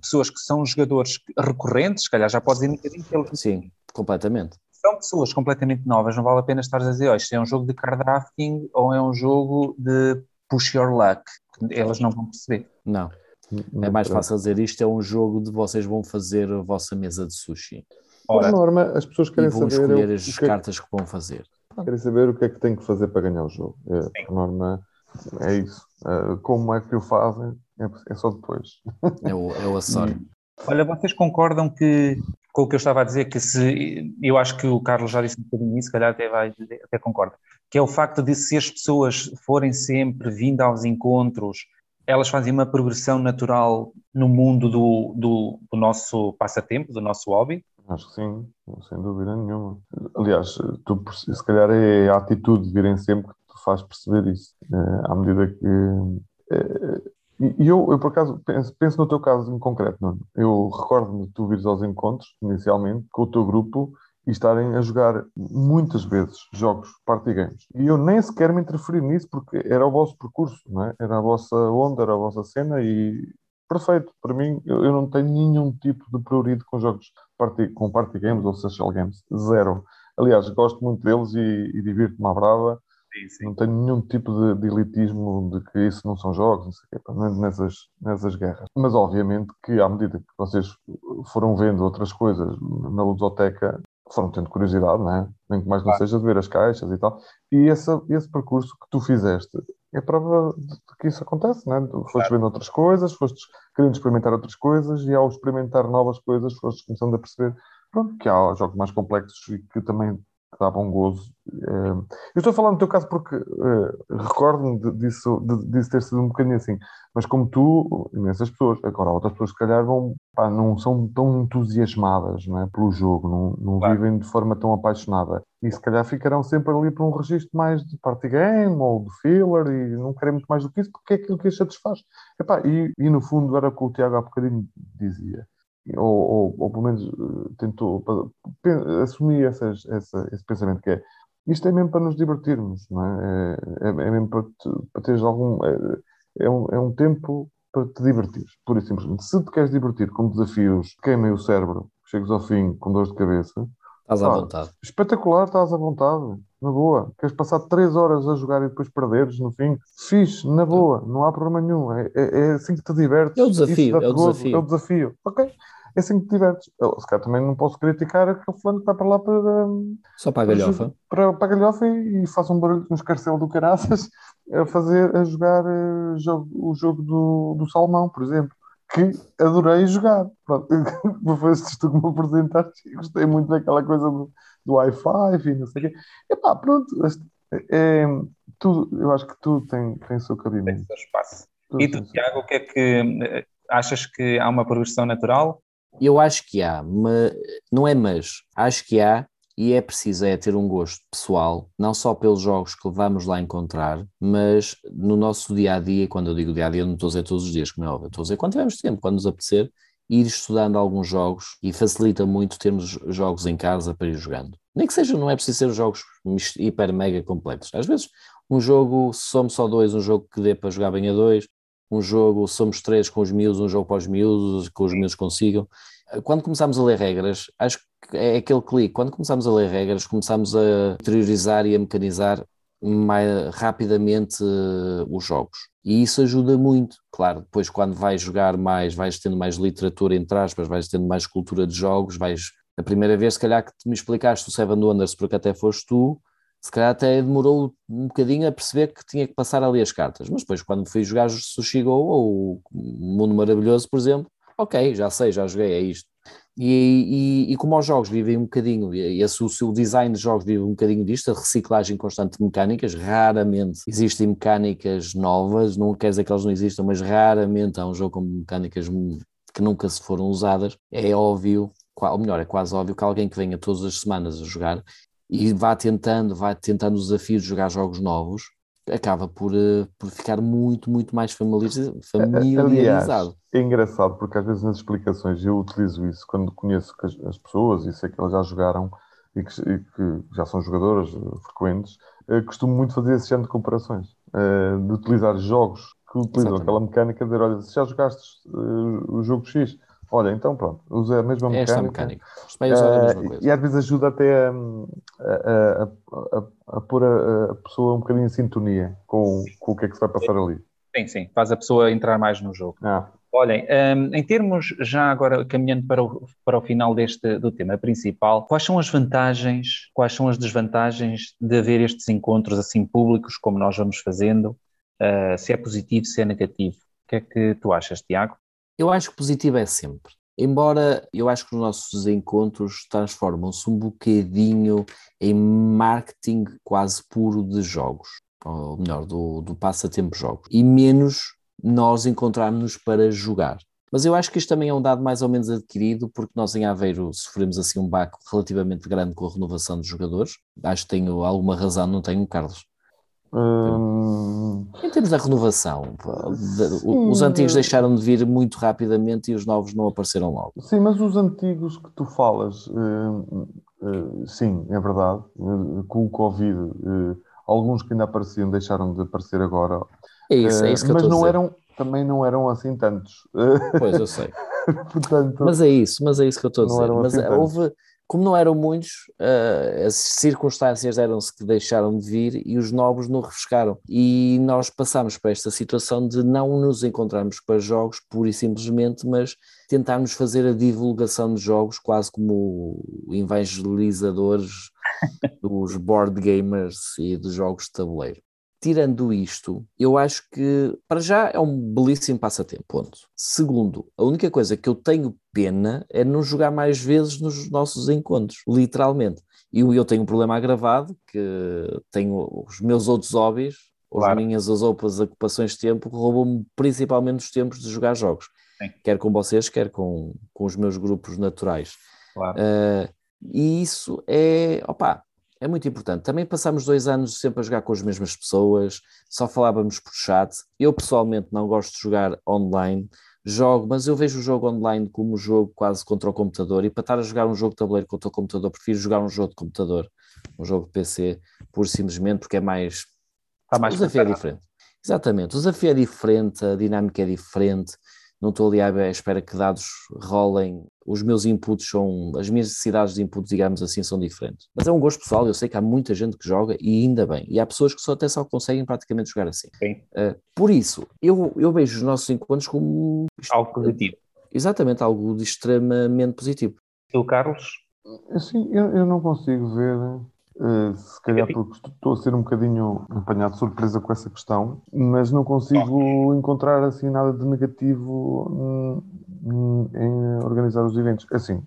pessoas que são jogadores recorrentes, se calhar já podes ir um bocadinho pelo. Sim, completamente. São pessoas completamente novas, não vale a pena estar a dizer, oh, isto é um jogo de card drafting ou é um jogo de push your luck elas não vão perceber. Não. É mais fácil dizer isto é um jogo de vocês vão fazer a vossa mesa de sushi. Ora, Por norma, as pessoas querem vão saber escolher as que... É cartas que vão fazer. Querem saber o que é que tem que fazer para ganhar o jogo. É, por norma, é isso. É, como é que o fazem, é, é só depois. É o, é o acessório. Olha, vocês concordam que com o que eu estava a dizer, que se eu acho que o Carlos já disse um bocadinho isso, se calhar até, vai, até concorda, que é o facto de se as pessoas forem sempre vindo aos encontros, elas fazem uma progressão natural no mundo do, do, do nosso passatempo, do nosso hobby? Acho que sim, sem dúvida nenhuma. Aliás, tu, se calhar é a atitude de virem sempre que tu faz perceber isso. É, à medida que. É, e eu, eu, por acaso, penso, penso, no teu caso em concreto, Nuno. Eu recordo-me de tu vires aos encontros, inicialmente, com o teu grupo e estarem a jogar muitas vezes jogos party games. E eu nem sequer me interferi nisso porque era o vosso percurso, não é? Era a vossa onda, era a vossa cena e perfeito. Para mim, eu, eu não tenho nenhum tipo de prioridade com jogos party, com party games ou social games. Zero. Aliás, gosto muito deles e, e divirto-me à brava Sim, sim. Não tenho nenhum tipo de, de, elitismo de que isso não são jogos, não sei o quê, nessas, nessas guerras. Mas obviamente que à medida que vocês foram vendo outras coisas na ludoteca, foram tendo curiosidade, não é? Nem que mais não seja de ver as caixas e tal. E esse, esse percurso que tu fizeste é prova de que isso acontece, não é? Tu foste vendo outras coisas, foste querendo experimentar outras coisas e ao experimentar novas coisas foste começando a perceber pronto, que há jogos mais complexos e que também que dava um gozo. Eh, eu estou a falar no teu caso porque uh, recordo-me disso, de, disso ter sido um bocadinho assim, mas como tu, imensas pessoas, agora outras pessoas se calhar vão, pá, não são tão entusiasmadas não é, pelo jogo, não, não claro. vivem de forma tão apaixonada e se calhar ficarão sempre ali para um registro mais de party game ou de filler e não querem muito mais do que isso porque é aquilo que as satisfaz. Epá, e, e no fundo era o que o Tiago há bocadinho dizia ou, ou, ou, pelo menos eh, tentou assumir essas, essa, esse pensamento que é isto é mesmo para nos divertirmos, não é? É, é, é mesmo para, te, para teres algum. É, é, um, é um tempo para te divertir, por isso simplesmente. Se te queres divertir com desafios que queimem o cérebro, chegas ao fim com dores de cabeça, estás à vontade. Espetacular, estás à vontade, na boa. Queres passar 3 horas a jogar e depois perderes no fim? Fixe, na boa, não há problema nenhum. É, é, é assim que te divertes. É o desafio, é o desafio. É o desafio. Ok é assim que te divertes. Eu, se calhar também não posso criticar aquele fulano que está para lá para. Só para a galhofa. Para, para a galhofa e, e faça um barulho no escarcel do caraças a fazer, a jogar uh, jogo, o jogo do, do Salmão, por exemplo. Que adorei jogar. Pronto, foi isto que me apresentaste e gostei muito daquela coisa do, do Wi-Fi e não sei o quê. E pá, pronto. É, tudo, eu acho que tudo tem, tem o seu cabimento. Tem o seu espaço. Tudo e tu, Tiago, o que é que eh, achas que há uma progressão natural eu acho que há, mas não é mas, acho que há e é preciso é ter um gosto pessoal, não só pelos jogos que vamos lá encontrar, mas no nosso dia a dia, quando eu digo dia a dia, não estou a dizer todos os dias, como é óbvio, estou a dizer quando tivermos tempo, quando nos apetecer, ir estudando alguns jogos e facilita muito termos jogos em casa para ir jogando. Nem que seja, não é preciso ser jogos hiper mega completos. Às vezes, um jogo, somos só dois, um jogo que dê para jogar bem a dois, um jogo, somos três com os miúdos, um jogo para os miúdos, que os miúdos consigam. Quando começamos a ler regras, acho que é aquele clique, quando começamos a ler regras, começamos a interiorizar e a mecanizar mais rapidamente uh, os jogos. E isso ajuda muito. Claro, depois quando vais jogar mais, vais tendo mais literatura, entre aspas, vais tendo mais cultura de jogos, vais... A primeira vez, se calhar, que me explicaste o Seven Wonders, porque até foste tu, se calhar até demorou um bocadinho a perceber que tinha que passar ali as cartas, mas depois quando fui jogar Sushi Go ou Mundo Maravilhoso, por exemplo, ok, já sei, já joguei, é isto. E, e, e, como os jogos vivem um bocadinho, esse, o seu design de jogos vive um bocadinho disto, a reciclagem constante de mecânicas, raramente existem mecânicas novas, não quer dizer que elas não existam, mas raramente há um jogo com mecânicas que nunca se foram usadas. É óbvio, ou melhor, é quase óbvio que alguém que venha todas as semanas a jogar e vá tentando, vá tentando os desafios de jogar jogos novos, acaba por, uh, por ficar muito, muito mais familiarizado. Aliás, é engraçado porque às vezes nas explicações eu utilizo isso quando conheço as, as pessoas e sei que elas já jogaram e que, e que já são jogadoras uh, frequentes, uh, costumo muito fazer esse género de comparações, de utilizar jogos que utilizam Exatamente. aquela mecânica de dizer, olha, se já jogaste o jogo X, Olha, então pronto, usa a mesma mecânica. Esta mecânica. Uh, e às vezes ajuda até a, a, a, a pôr a, pessoa um bocadinho em sintonia com, com o que é que se vai passar ali. Sim, sim, faz a pessoa entrar mais no jogo. Ah. Olhem, um, em termos, já agora caminhando para o, para o final deste do tema principal, quais são as vantagens, quais são as desvantagens de haver estes encontros assim públicos, como nós vamos fazendo? Uh, se é positivo, se é negativo? O que é que tu achas, Tiago? Eu acho que positivo é sempre. Embora eu acho que os nossos encontros transformam-se um bocadinho em marketing quase puro de jogos, ou melhor, do, do passatempo jogos, e menos nós encontrarmos-nos para jogar. Mas eu acho que isto também é um dado mais ou menos adquirido, porque nós em Aveiro sofremos assim um baco relativamente grande com a renovação dos jogadores. Acho que tenho alguma razão, não tenho, Carlos? Hum... Em termos da renovação, Sim, os antigos deixaram de vir muito rapidamente e os novos não apareceram logo. Sim, mas os antigos que tu falas, uh, uh, sim, é verdade, uh, com o Covid, alguns que ainda apareciam deixaram de aparecer agora. É isso, é isso que eu Mas não eram, também não eram assim tantos. Pois, eu sei. Portanto, mas é isso, mas é isso que eu estou a dizer. Mas assim houve, como não eram muitos, uh, as circunstâncias eram-se que deixaram de vir e os novos não refrescaram. E nós passamos para esta situação de não nos encontrarmos para jogos pura e simplesmente, mas tentarmos fazer a divulgação de jogos quase como evangelizadores dos board gamers e dos jogos de tabuleiro tirando isto, eu acho que para já é um belíssimo passatempo. Ponto. Segundo, a única coisa que eu tenho pena é não jogar mais vezes nos nossos encontros, literalmente. E eu tenho um problema agravado, que tenho os meus outros hobbies, claro. as minhas as outras ocupações de tempo, roubam-me principalmente os tempos de jogar jogos. Sim. Quer com vocês, quer com, com os meus grupos naturais. Claro. Uh, e isso é, opa, é muito importante. Também passámos dois anos sempre a jogar com as mesmas pessoas, só falávamos por chat. Eu pessoalmente não gosto de jogar online, jogo, mas eu vejo o jogo online como um jogo quase contra o computador. E para estar a jogar um jogo de tabuleiro contra o computador, prefiro jogar um jogo de computador, um jogo de PC, por simplesmente porque é mais. Está mais o desafio é diferente. Exatamente, o desafio é diferente, a dinâmica é diferente não estou ali à espera que dados rolem. Os meus inputs são, as minhas necessidades de inputs, digamos assim, são diferentes. Mas é um gosto pessoal, eu sei que há muita gente que joga e ainda bem. E há pessoas que só até só conseguem praticamente jogar assim. Uh, por isso, eu, eu vejo os nossos encontros como algo positivo. Exatamente, algo de extremamente positivo. O Carlos? Assim, eu, eu não consigo ver se calhar porque estou a ser um bocadinho apanhado de surpresa com essa questão, mas não consigo encontrar assim nada de negativo em organizar os eventos. Assim,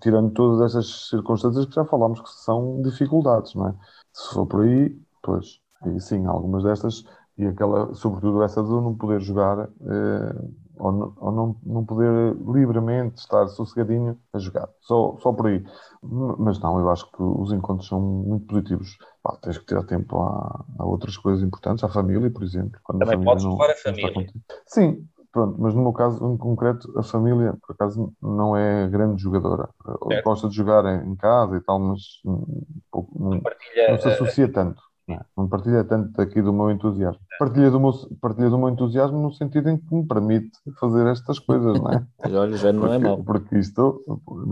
tirando todas estas circunstâncias que já falámos que são dificuldades, não é? Se for por aí, pois, e sim, algumas destas, e aquela, sobretudo essa de não poder jogar. Uh, ou, não, ou não, não poder livremente estar sossegadinho a jogar. Só, só por aí. Mas não, eu acho que os encontros são muito positivos. Pá, tens que ter tempo a, a, outras coisas importantes, à família, por exemplo. Também podes levar a família. Sim, pronto, mas no meu caso em concreto, a família, por acaso, não é grande jogadora. Certo. Gosta de jogar em casa e tal, mas um, pouco, não, não, se associa tanto. Não, não partilha tanto aqui do meu entusiasmo. Partilha do meu, partilha do meu entusiasmo no sentido em que me permite fazer estas coisas, não é? Olha, já não é porque, é mau. Porque isto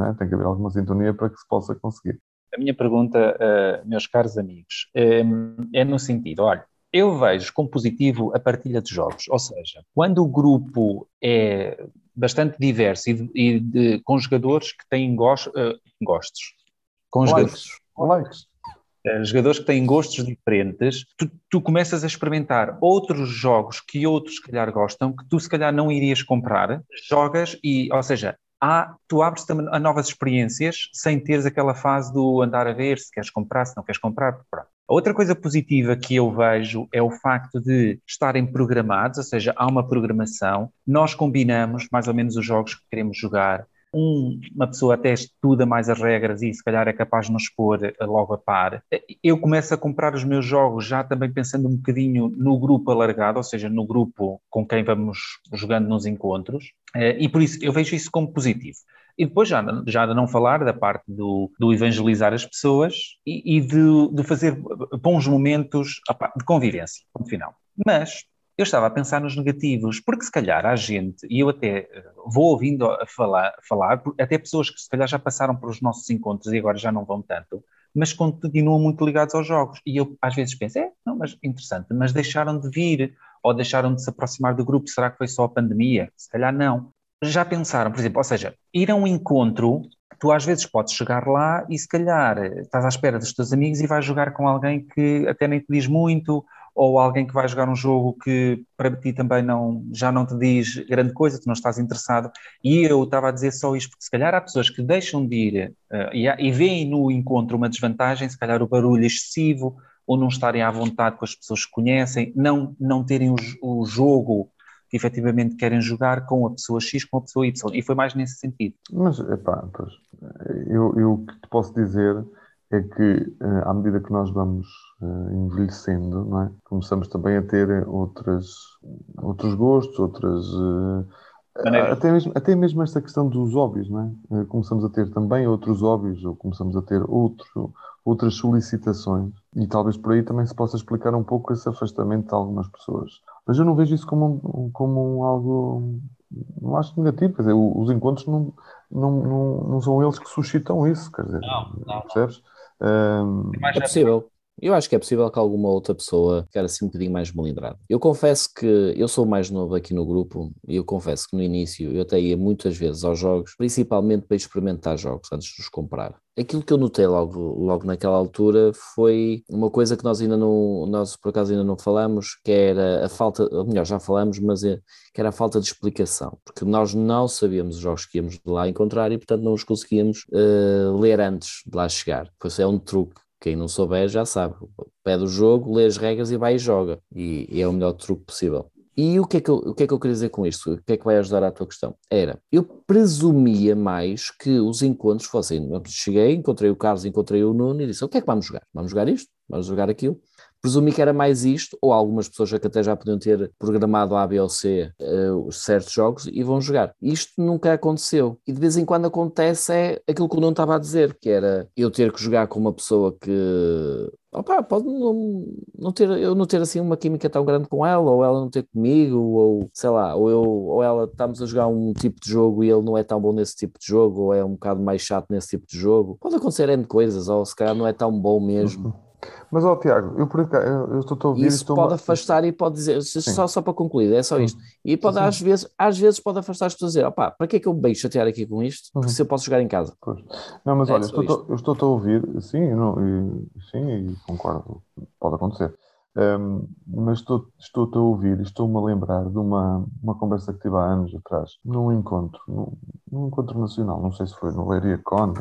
é? tem que haver alguma sintonia para que se possa conseguir. A minha pergunta, uh, meus caros amigos, é, é no sentido, olha, eu vejo como positivo a partilha de jogos, ou seja, quando o grupo é bastante diverso e, e de, com jogadores que têm uh, gostos, com likes. jogadores, likes. Eh, jogadores que têm gostos diferentes, tu, tu, começas a experimentar outros jogos que outros, se calhar, gostam, que tu, se calhar, não irias comprar, jogas e, ou seja, há, tu abres também a novas experiências sem teres aquela fase do andar a ver se queres comprar, se não queres comprar. Pronto. A outra coisa positiva que eu vejo é o facto de estarem programados, ou seja, há uma programação, nós combinamos mais ou menos os jogos que queremos jogar, um, uma pessoa até estuda mais as regras e se calhar é capaz de nos pôr eh, logo a par. Eu começo a comprar os meus jogos já também pensando um bocadinho no grupo alargado, ou seja, no grupo com quem vamos jogando nos encontros, eh, e por isso eu vejo isso como positivo. E depois já, já de não falar da parte do, do evangelizar as pessoas e, e de, de, fazer bons momentos opa, de convivência, ponto final. Mas eu estava a pensar nos negativos, porque se calhar há gente, e eu até eh, vou ouvindo a falar, falar, até pessoas que se calhar já passaram por os nossos encontros e agora já não vão tanto, mas continuam muito ligados aos jogos. E eu às vezes penso, é, não, mas interessante, mas deixaram de vir ou deixaram de se aproximar do grupo, será que foi só a pandemia? Se calhar não. Já pensaram, por exemplo, ou seja, ir a um encontro, tu às vezes podes chegar lá e se calhar estás à espera dos teus amigos e vais jogar com alguém que até nem te diz muito, ou alguém que vai jogar um jogo que para ti também não, já não te diz grande coisa, tu não estás interessado. E eu estava a dizer só isto, porque se calhar há pessoas que deixam de ir uh, e, e veem no encontro uma desvantagem, se calhar o barulho excessivo, ou não estarem à vontade com as pessoas que conhecem, não, não terem o, o jogo que efetivamente querem jogar com a pessoa X, com a pessoa Y. E foi mais nesse sentido. Mas, epá, pois, eu, eu o que te posso dizer é que, eh, à medida que nós vamos envelhecendo, não é? começamos também a ter outras, outros gostos, outras. Uh, até, mesmo, até mesmo esta questão dos hobbies, não é? começamos a ter também outros hobbies, ou começamos a ter outro, outras solicitações, e talvez por aí também se possa explicar um pouco esse afastamento de algumas pessoas. Mas eu não vejo isso como, um, como um algo. Não acho negativo, quer dizer, os encontros não, não, não, não são eles que suscitam isso, quer dizer, não, não, percebes? Não. É possível. Eu acho que é possível que alguma outra pessoa queira assim um bocadinho mais melindrada. Eu confesso que eu sou mais novo aqui no grupo e eu confesso que no início eu até ia muitas vezes aos jogos, principalmente para experimentar jogos antes de os comprar. Aquilo que eu notei logo, logo naquela altura foi uma coisa que nós ainda não, nós por acaso ainda não falamos, que era a falta, ou melhor, já falamos, mas é, que era a falta de explicação, porque nós não sabíamos os jogos que íamos de lá encontrar e portanto não os conseguíamos uh, ler antes de lá chegar. Pois é um truque quem não souber já sabe. Pede o jogo, lê as regras e vai e joga. E, e é o melhor truque possível. E o que, é que eu, o que é que eu queria dizer com isto? O que é que vai ajudar à tua questão? Era, eu presumia mais que os encontros fossem. Cheguei, encontrei o Carlos, encontrei o Nuno e disse: O que é que vamos jogar? Vamos jogar isto? Vamos jogar aquilo? Presumi que era mais isto, ou algumas pessoas que até já podiam ter programado A, B ou C uh, certos jogos e vão jogar. Isto nunca aconteceu. E de vez em quando acontece é aquilo que eu não estava a dizer, que era eu ter que jogar com uma pessoa que opa, pode não, não ter, eu não ter assim uma química tão grande com ela, ou ela não ter comigo, ou sei lá, ou eu ou ela estamos a jogar um tipo de jogo e ele não é tão bom nesse tipo de jogo, ou é um bocado mais chato nesse tipo de jogo. Pode acontecer N coisas, ou se calhar não é tão bom mesmo. Mas, ó, Tiago, eu por acaso, eu, eu estou a ouvir... Isso pode afastar e pode dizer, só, só para concluir, é só isto. E pode, sim, às, vezes, às vezes pode afastar as pessoas a dizer, opá, para que é que eu me bem chatear aqui com isto? Porque uhum. se eu posso jogar em casa. Pois. Não, mas é olha, estou, eu estou a ouvir, sim, não, e, sim, e concordo, pode acontecer. Um, mas estou, estou a ouvir e estou-me a lembrar de uma, uma conversa que tive há anos atrás, num encontro, num, num encontro nacional, não sei se foi no Leiria Con,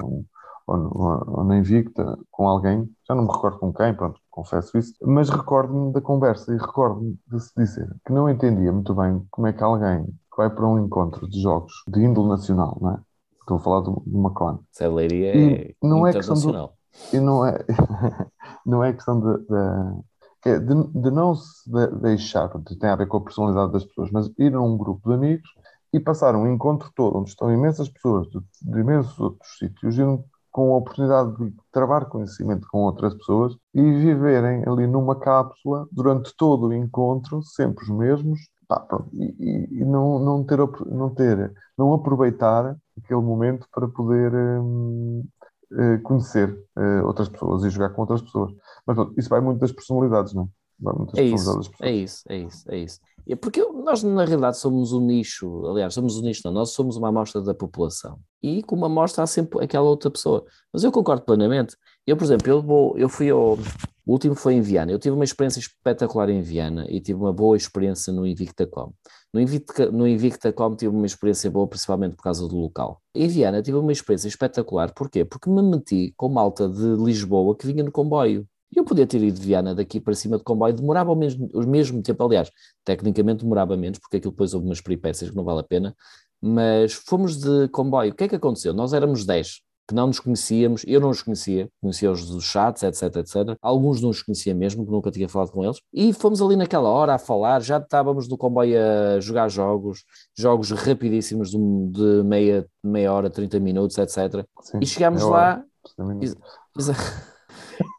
ou, ou, ou na Invicta, com alguém, já não me recordo com quem, pronto, confesso isso, mas recordo-me da conversa e recordo-me de se dizer que não entendia muito bem como é que alguém que vai para um encontro de jogos de índole nacional, não é? Estou a falar de uma clã. Celeria é não é questão do, e não é não é questão de, de, de, de não se deixar, tem a ver com a personalidade das pessoas, mas ir a um grupo de amigos e passar um encontro todo onde estão imensas pessoas de, de imensos outros sítios e com a oportunidade de travar conhecimento com outras pessoas e viverem ali numa cápsula durante todo o encontro, sempre os mesmos, pá, e, e, não, não, ter, não ter, não aproveitar aquele momento para poder hum, eh, conhecer uh, outras pessoas e jogar com outras pessoas. Mas pronto, isso vai muito das personalidades, não é? é isso, é isso, é isso, é isso. É porque nós, na realidade, somos um nicho, aliás, somos um nicho, não, nós somos uma amostra da população. E com uma amostra há sempre aquela outra pessoa. Mas eu concordo plenamente. Eu, por exemplo, eu, vou, eu fui ao, O último foi em Viana. Eu tive uma experiência espetacular em Viana e tive uma boa experiência no InvictaCom. No, Invicta, no InvictaCom tive uma experiência boa, principalmente por causa do local. Em Viana tive uma experiência espetacular. Porquê? Porque me meti com malta de Lisboa que vinha no comboio. Eu podia ter ido de Viana daqui para cima de comboio, demorava o mesmo, o mesmo tempo, aliás, tecnicamente demorava menos, porque aquilo depois houve umas peripécias que não vale a pena, mas fomos de comboio. O que é que aconteceu? Nós éramos 10 que não nos conhecíamos, eu não os conhecia, conhecia-os dos chats, etc, etc. Alguns não os conhecia mesmo, que nunca tinha falado com eles. E fomos ali naquela hora a falar, já estávamos no comboio a jogar jogos, jogos rapidíssimos de, meia, meia hora, 30 minutos, etc. Sim, e chegámos lá... Exa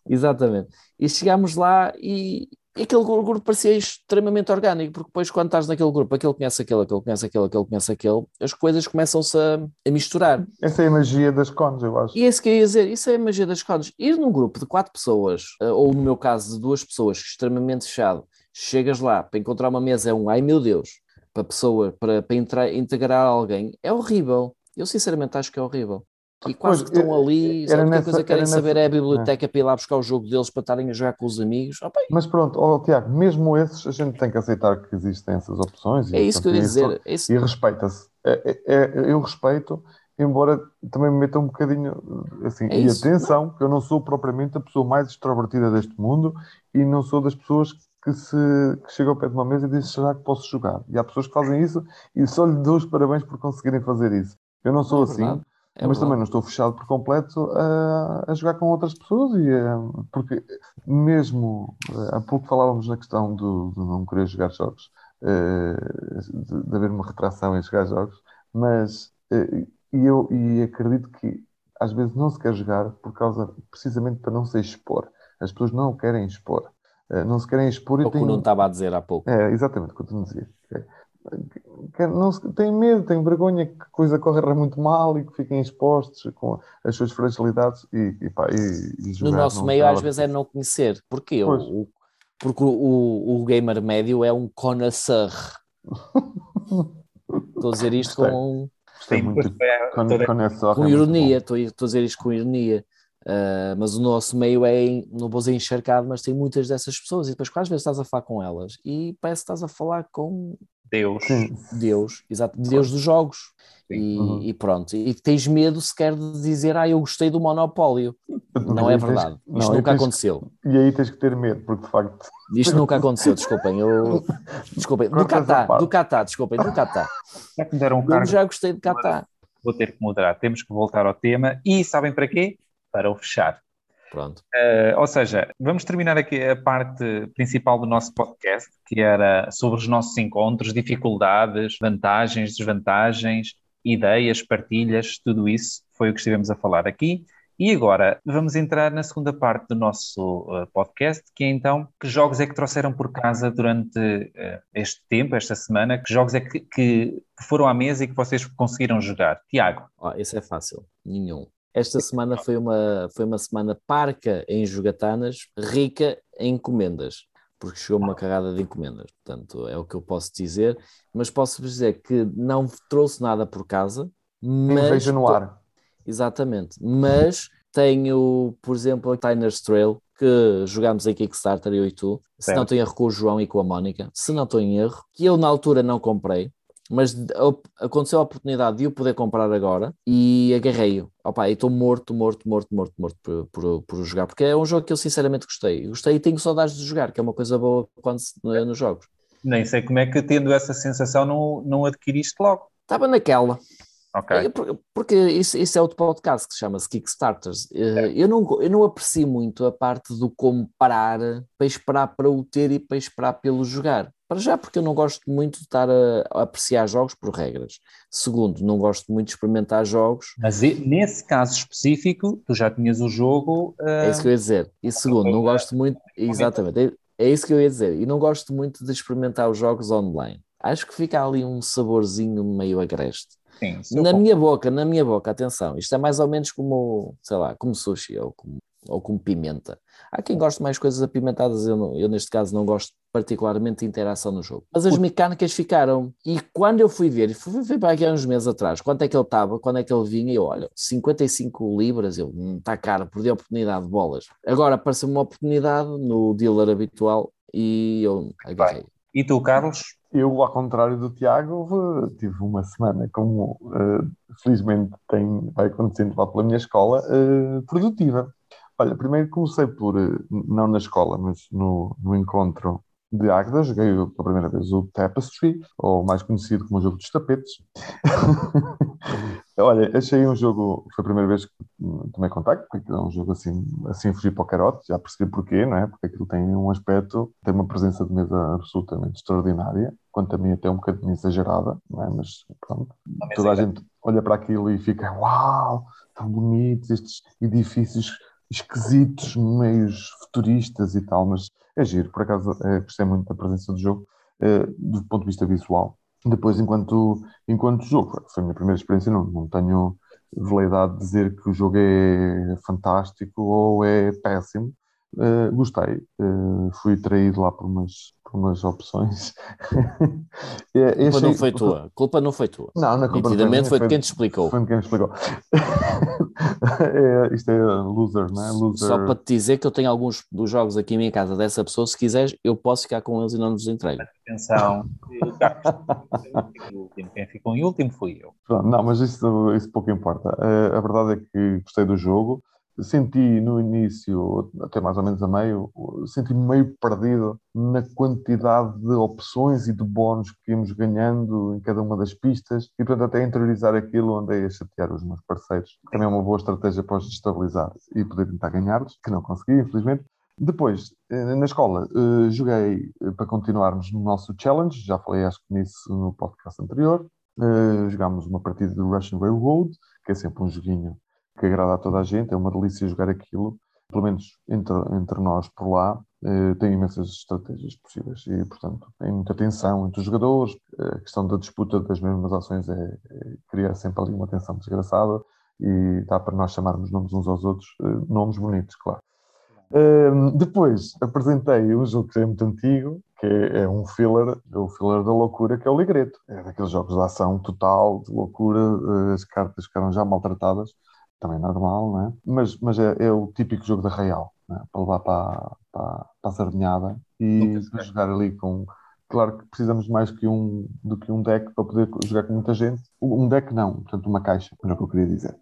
exatamente. E chegámos lá e, e aquele grupo parecia extremamente orgânico, porque depois, quando estás naquele grupo, aquele conhece aquele, aquele conhece aquele, aquele conhece aquele, as coisas começam-se a, a, misturar. Essa é a magia das cones, eu acho. E é isso que eu ia dizer, isso é a magia das cones. Ir num grupo de quatro pessoas, eh, ou no meu caso, de duas pessoas, extremamente fechado, chegas lá para encontrar uma mesa, é um ai meu Deus, para pessoa, para, para entrar, integrar alguém, é horrível. Eu sinceramente acho que é horrível. E quase pois, que estão ali, a única coisa que querem saber nessa, é a biblioteca é. para ir lá buscar o jogo deles para estarem a jogar com os amigos. Oh, Mas pronto, oh, Tiago, mesmo esses, a gente tem que aceitar que existem essas opções. É e, isso que eu ia dizer. É isso. E respeita-se. É, é, é, eu respeito, embora também me meta um bocadinho assim. É e isso. atenção, não. que eu não sou propriamente a pessoa mais extrovertida deste mundo e não sou das pessoas que, se, que chegam ao pé de uma mesa e dizem será que posso jogar? E há pessoas que fazem isso e só lhe dou os parabéns por conseguirem fazer isso. Eu não sou assim. Verdade é mas também não estou fechado por completo a, a jogar com outras pessoas e a, porque mesmo há pouco falávamos na questão do, do não querer jogar jogos, uh, de, de, haver uma retração em jogar jogos, mas eu e acredito que às vezes não se quer jogar por causa precisamente para não se expor. As pessoas não querem expor. Não se querem expor e têm... não estava a dizer há pouco. É, exatamente, o que. Okay não tem medo, tem vergonha que a coisa corra muito mal e que fiquem expostos com as suas fragilidades e, e, pá, e, e No nosso meio às vezes é não conhecer. Porquê? O, porque o, o, gamer médio é um connoisseur. estou a dizer isto com, Sim, muito com, ironia, estou a dizer isto com ironia. Uh, mas o nosso meio é, não vou dizer encharcado, mas tem muitas dessas pessoas e depois às vezes estás a falar com elas e parece que estás a falar com Deus. Deus, exato, Deus dos jogos. E, uhum. e, pronto, e tens medo sequer de dizer, ah, eu gostei do monopólio. Não é verdade. Tens, Isto não, nunca aconteceu. Que, e aí tens que ter medo, porque de facto. Isto nunca aconteceu, desculpem. Eu, desculpem, do Catá, do Catá, desculpem, do Catá. Já que me deram um cargo, eu já gostei de Catá. Vou ter que moderar, temos que voltar ao tema e sabem para quê? Para o fechar. Pronto. Uh, ou seja, vamos terminar aqui a parte principal do nosso podcast, que era sobre os nossos encontros, dificuldades, vantagens, desvantagens, ideias, partilhas, tudo isso foi o que estivemos a falar aqui. E agora vamos entrar na segunda parte do nosso uh, podcast, que é então que jogos é que trouxeram por casa durante uh, este tempo, esta semana? Que jogos é que, que, foram à mesa e que vocês conseguiram jogar? Tiago? Oh, isso é fácil, nenhum. Esta semana foi uma, foi uma semana parca em jogatanas, rica em encomendas, porque chegou uma carrada de encomendas. Portanto, é o que eu posso dizer. Mas posso dizer que não trouxe nada por casa. Mas vejo no ar. Exatamente. Mas tenho, por exemplo, a Tiner's Trail, que jogámos em Kickstarter eu e tu. Se não estou em erro com o João e com a Mónica. Se não estou em erro, que eu na altura não comprei mas aconteceu a oportunidade de eu poder comprar agora e agarrei-o. Opa, e estou morto, morto, morto, morto, morto por, por, por, jogar, porque é um jogo que eu sinceramente gostei. Gostei e tenho saudades de jogar, que é uma coisa boa quando se, nos jogos. Nem sei como é que, tendo essa sensação, não, não adquiriste logo. Estava naquela. Okay. Porque isso, isso é outro podcast que chama-se Kickstarters. É. Eu, não, eu não aprecio muito a parte do comprar para esperar para o ter e para esperar pelo jogar. Para já, porque eu não gosto muito de estar a, a, apreciar jogos por regras. Segundo, não gosto muito de experimentar jogos. Mas nesse caso específico, tu já tinhas o jogo. Uh... É isso que eu ia dizer. E segundo, não gosto muito. Exatamente, é, é isso que eu ia dizer. E não gosto muito de experimentar os jogos online. Acho que fica ali um saborzinho meio agreste. Sim, na minha boca, na minha boca, atenção, isto é mais ou menos como, sei lá, como sushi ou como ou com pimenta. Há quem goste mais de coisas apimentadas, eu, não, eu neste caso não gosto particularmente de interação no jogo. Mas as mecânicas ficaram. E quando eu fui ver, fui ver para aqui há uns meses atrás, quanto é que ele estava, quando é que ele vinha, e eu, olha, 55 libras, eu, está hum, caro, perdi a oportunidade de bolas. Agora apareceu uma oportunidade no dealer habitual e eu agarrei. E tu, Carlos? Eu, ao contrário do Tiago, tive uma semana, como uh, felizmente tem, vai acontecendo lá pela minha escola, uh, produtiva. Olha, primeiro comecei por, uh, não na escola, mas no, no encontro de Águeda, joguei pela primeira vez o Tapestry, ou mais conhecido como o jogo dos tapetes. Olha, achei um jogo, foi a primeira vez que tomei contacto, porque é um jogo assim, assim fugir para o carote, já percebi porquê, não é? Porque aquilo tem um aspecto, tem uma presença de mesa absolutamente extraordinária, quanto a mim até um bocadinho exagerada, não é? Mas pronto, toda a gente olha para aquilo e fica, uau, tão bonitos estes edifícios esquisitos, meios futuristas e tal, mas é giro. Por acaso, é, gostei muito da presença do jogo, é, do ponto de vista visual. Depois, enquanto, enquanto jogo, foi a minha primeira experiência, não, não tenho veleidade de dizer que o jogo é fantástico ou é péssimo. Uh, gostei, uh, fui traído lá por umas, por umas opções. é, culpa achei... não foi tua, culpa não foi tua. Não, na culpa Nitidamente foi de quem te explicou. Foi de quem explicou. é, isto é loser, não é? Loser. Só para te dizer que eu tenho alguns dos jogos aqui em minha casa dessa pessoa, se quiseres, eu posso ficar com eles e não nos entrego. Atenção, quem ficou em último fui eu. Pronto, não, mas isso, isso pouco importa. Uh, a verdade é que gostei do jogo senti no início, até mais ou menos a meio, senti-me meio perdido na quantidade de opções e de bónus que íamos ganhando em cada uma das pistas e, portanto, até interiorizar aquilo andei a chatear os meus parceiros. Também é uma boa estratégia para os destabilizar e poder tentar ganhar-los, que não consegui, infelizmente. Depois, eh, na escola, eh, joguei eh, para continuarmos no nosso challenge, já falei acho que nisso no podcast anterior. Jogámos uma partida do Russian Railroad, que é sempre um joguinho que agrada a toda a gente, é uma delícia jogar aquilo, pelo menos entre, entre nós por lá, eh, tem imensas estratégias possíveis e, portanto, tem muita tensão entre os jogadores, a questão da disputa das mesmas ações é, é cria sempre ali uma tensão desgraçada e dá para nós chamarmos nomes uns aos outros, eh, nomes bonitos, claro. Uh, depois apresentei um jogo que é muito antigo, que é, é um filler, o filler da loucura, que é o Ligreto. É daqueles jogos de ação total, de loucura, uh, as cartas ficaram já maltratadas, também é normal, né? mas, mas é, é o típico jogo da Real, né? para levar para, para, para a sardinhada e para jogar ali com. Claro que precisamos mais que um, do que um deck para poder jogar com muita gente. Um deck não, portanto uma caixa, era o que eu queria dizer.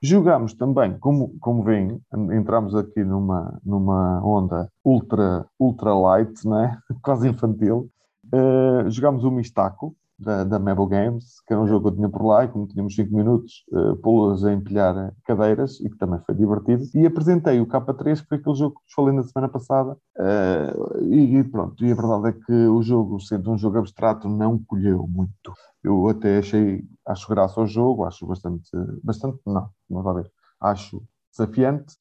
Jogamos também, como, como veem, entramos aqui numa, numa onda ultra, ultra light, né? quase infantil. Uh, jogamos o Mistaco, da, da Mabel Games, que era um jogo que eu tinha por lá e como tínhamos 5 minutos, uh, pô-las a empilhar cadeiras e que também foi divertido. E apresentei o K3, que foi aquele jogo que falei na semana passada. Uh, e, e, pronto, e a verdade é que o jogo, sendo um jogo abstrato, não colheu muito. Eu até achei, acho graça ao jogo, acho bastante, bastante, não, vamos lá ver, acho desafiante.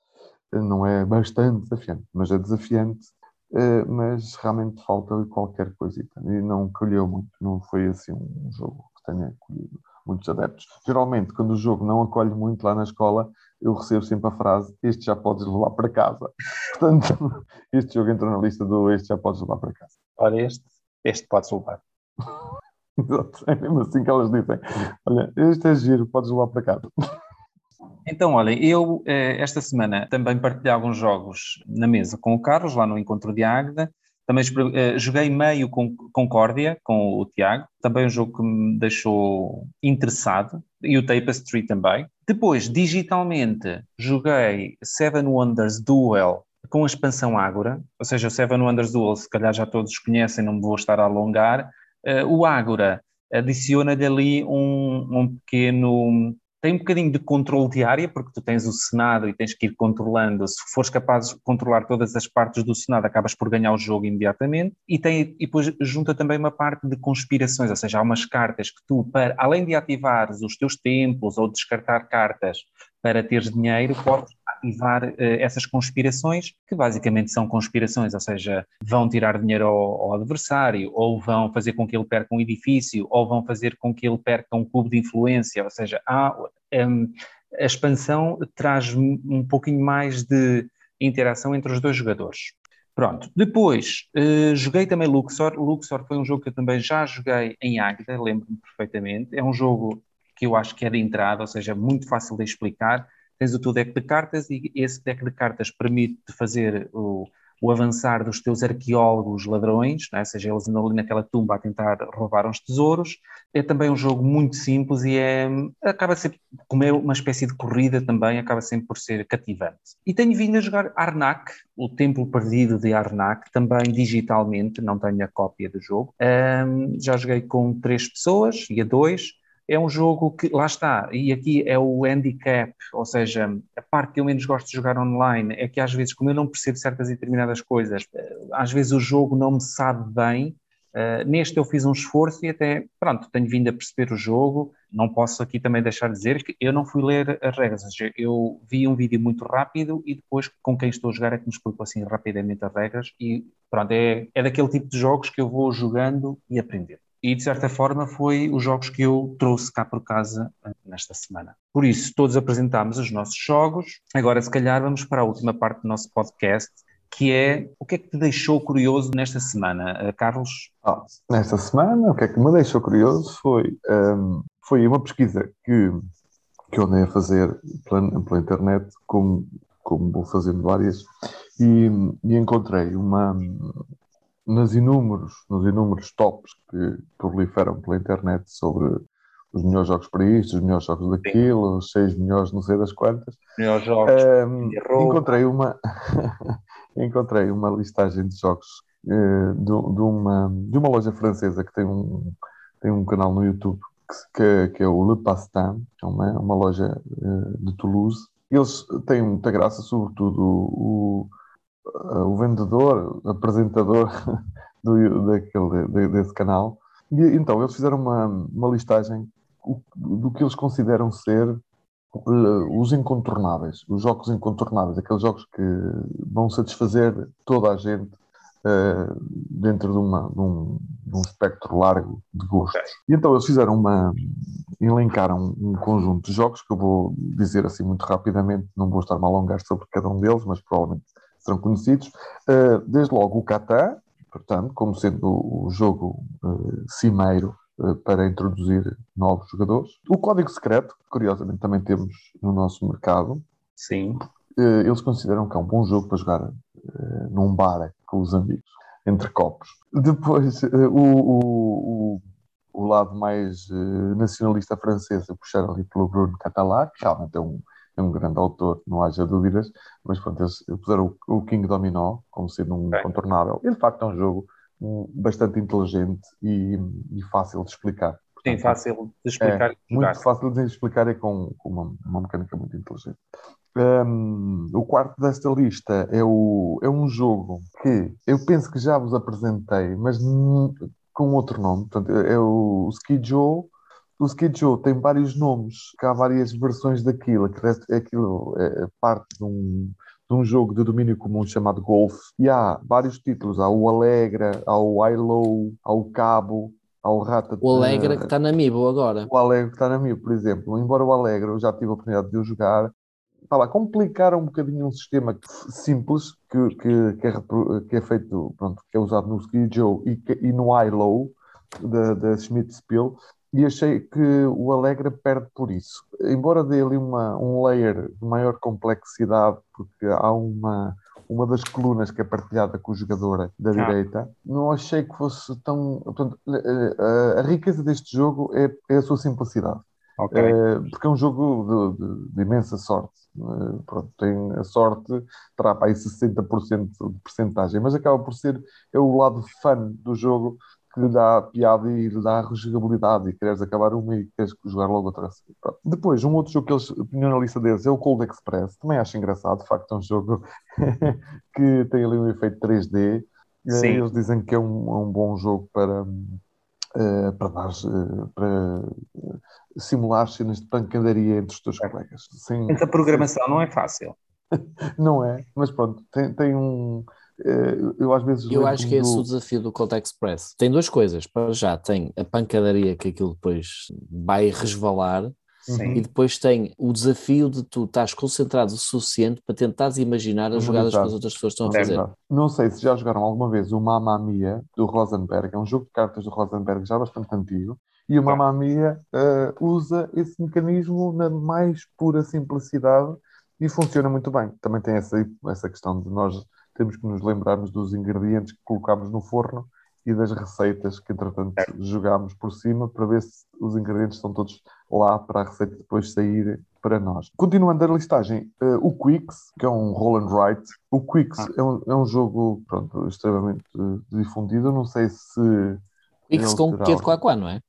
Não é bastante desafiante, mas é desafiante mas realmente falta qualquer coisita e não colheu muito, não foi assim um jogo que tenha colhido muitos adeptos. Geralmente, quando o jogo não acolhe muito lá na escola, eu recebo sempre a frase: Este já podes levar para casa. Portanto, este jogo entrou na lista do Este já podes levar para casa. Olha, este, este podes levar. Exato, é mesmo assim que elas dizem: Olha, este é giro, podes levar para casa. Então, olhem, eu eh, esta semana também partilhei alguns jogos na mesa com o Carlos, lá no Encontro de Águeda. Também uh, joguei meio com Concórdia, com o Tiago, também um jogo que me deixou interessado, e o Tapestry também. Depois, digitalmente, joguei Seven Wonders Duel com a expansão Ágora, ou seja, o Seven Wonders Duel, se calhar já todos conhecem, não me vou estar a alongar. Uh, o Ágora adiciona-lhe ali um, um pequeno tem um bocadinho de controle de área, porque tu tens o Senado e tens que ir controlando. Se fores capaz de controlar todas as partes do Senado, acabas por ganhar o jogo imediatamente. E, tem, e depois junta também uma parte de conspirações, ou seja, há umas cartas que tu, para, além de ativares os teus templos ou descartar cartas para teres dinheiro, podes ativar uh, essas conspirações, que basicamente são conspirações, ou seja, vão tirar dinheiro ao, ao, adversário, ou vão fazer com que ele perca um edifício, ou vão fazer com que ele perca um cubo de influência, ou seja, há, um, a expansão traz um pouquinho mais de interação entre os dois jogadores. Pronto, depois uh, joguei também Luxor. Luxor foi um jogo que eu também já joguei em Águeda, lembro-me perfeitamente. É um jogo que eu acho que é de entrada, ou seja, muito fácil de explicar. Tens o teu deck de cartas e esse deck de cartas permite-te fazer o, o avançar dos teus arqueólogos ladrões, é? seja, eles andam ali naquela tumba a tentar roubar uns tesouros. É também um jogo muito simples e é, acaba sempre, como é uma espécie de corrida também, acaba sempre por ser cativante. E tenho vindo a jogar Arnak, o Templo Perdido de Arnak, também digitalmente, não tenho a cópia do jogo. Um, já joguei com três pessoas e a dois é um jogo que, lá está, e aqui é o handicap, ou seja, a parte que eu menos gosto de jogar online é que às vezes, como eu não percebo certas e determinadas coisas, eh, às vezes o jogo não me sabe bem. Uh, neste eu fiz um esforço e até, pronto, tenho vindo a perceber o jogo. Não posso aqui também deixar de dizer que eu não fui ler as regras, eu vi um vídeo muito rápido e depois com quem estou a jogar é que me explicou assim rapidamente as regras e pronto, é, é daquele tipo de jogos que eu vou jogando e aprendendo e de certa forma foi os jogos que eu trouxe cá por casa eh, nesta semana. Por isso, todos apresentámos os nossos jogos. Agora, se calhar, vamos para a última parte do nosso podcast, que é o que é que te deixou curioso nesta semana, eh, Carlos? Oh, nesta semana, o que é que me deixou curioso foi, um, ehm, foi uma pesquisa que, que eu andei a fazer pela, pela internet, como, como vou fazendo várias, e, e encontrei uma, nas inúmeros, nos inúmeros tops que proliferam pela internet sobre os melhores jogos para isto, os melhores jogos daquilo, os seis melhores não sei das quantas. Melhores jogos. Um, encontrei uma encontrei uma listagem de jogos uh, de, de, uma, de uma loja francesa que tem um, tem um canal no YouTube que, que é o Le Pastin, é uma, uma loja uh, de Toulouse. Eles têm muita graça, sobretudo o, o vendedor, apresentador do, daquele, desse canal. E então eles fizeram uma, uma listagem do que eles consideram ser uh, os incontornáveis, os jogos incontornáveis, aqueles jogos que vão satisfazer toda a gente uh, dentro de, uma, de, um, de, um, espectro largo de gostos. E então eles fizeram uma. elencaram um conjunto de jogos que eu vou dizer assim muito rapidamente, não vou estar-me a alongar sobre cada um deles, mas provavelmente serão conhecidos. Uh, desde logo o Catan, portanto, como sendo o jogo uh, cimeiro uh, para introduzir novos jogadores. O Código Secreto, que curiosamente também temos no nosso mercado. Sim. eles consideram que é um bom jogo para jogar num bar com os amigos, entre copos. Depois, o, o, o, lado mais nacionalista francês, puxaram ali pelo Bruno Catalá, que realmente é um é um grande autor, não haja dúvidas, mas pronto, puseram o, King Dominó como sendo um é. contornável. E de facto é um jogo bastante inteligente e, e fácil de explicar. Sim, fácil de explicar. É, muito fácil de explicar e com, com uma, uma, mecânica muito inteligente. Um, o quarto desta lista é, o, é um jogo que eu penso que já vos apresentei, mas com outro nome. Portanto, é o Ski Joe o Skid Show tem vários nomes, que há várias versões daquilo, aquilo é parte de um, de um jogo de domínio comum chamado Golf, e há vários títulos, há o Alegra, há o Low, há o Cabo, há o Rata... O Alegra que está na Mibo agora. O Alegra que está na Mibo, por exemplo, embora o Alegra eu já tive a oportunidade de o jogar, Fala, complicar um bocadinho um sistema simples que, que, que, é, que é, feito, pronto, que é usado no Ski Joe e, e no iLow da, da Schmidt Spiel, e achei que o Alegre perde por isso. Embora dê ali uma, um layer de maior complexidade, porque há uma, uma das colunas que é partilhada com o jogador da ah. direita, não achei que fosse tão. Portanto, a, a, riqueza deste jogo é, é a sua simplicidade. Okay. É, porque é um jogo de, de, de imensa sorte. Pronto, tem a sorte, terá para aí 60% de percentagem, mas acaba por ser é o lado fun do jogo que lhe dá piada e lhe dá rejogabilidade e queres acabar uma e queres jogar logo outra. Depois, um outro jogo que eles punham na lista deles é o Cold Express. Também acho engraçado, de facto, é um jogo que tem ali um efeito 3D. Sim. Eles dizem que é um, é um bom jogo para, uh, para, dar, uh, para simular cenas de pancadaria entre os teus é. colegas. Sim, Essa programação não é fácil. não é, mas pronto, tem, tem um eh, eu às vezes. Eu acho que é esse o desafio do Cold Express. Tem duas coisas. Para já, tem a pancadaria que aquilo depois vai resvalar. Sim. E depois tem o desafio de tu estás concentrado o suficiente para tentares imaginar as jogadas que as outras pessoas estão a É fazer. Não sei se já jogaram alguma vez o Mamma Mia do Rosenberg, é um jogo de cartas do Rosenberg já bastante antigo, e o Mamma Mia eh, usa esse mecanismo na mais pura simplicidade e funciona muito bem. Também tem essa, essa questão de nós temos que nos lembrarmos dos ingredientes que colocamos no forno e das receitas que, entretanto, jogámos por cima para ver se os ingredientes estão todos lá para a receita depois sair para nós. Continuando a listagem, eh, o Quicks, que é um roll and write. O Quicks Ah. é, um, é um jogo pronto, extremamente eh, difundido. Eu não sei se E Ele com terá que de algum- quá quá, não é?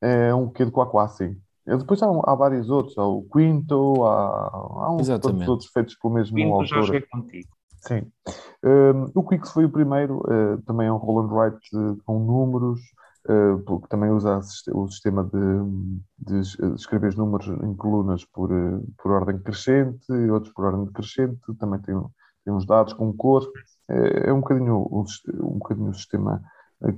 é um quê de Quaquá, sim. E Depois há, há vários outros, há o Quinto, há, há uns outros feitos pelo mesmo já autor. joguei contigo. Sim. Um, o Quicks foi o primeiro, uh, também é um roll and write com números, uh, porque também usa o sistema de, de de escrever os números em colunas por, uh, por ordem crescente, outros por ordem decrescente, também tem, tem uns dados com cor. É, é um bocadinho um bocadinho o sistema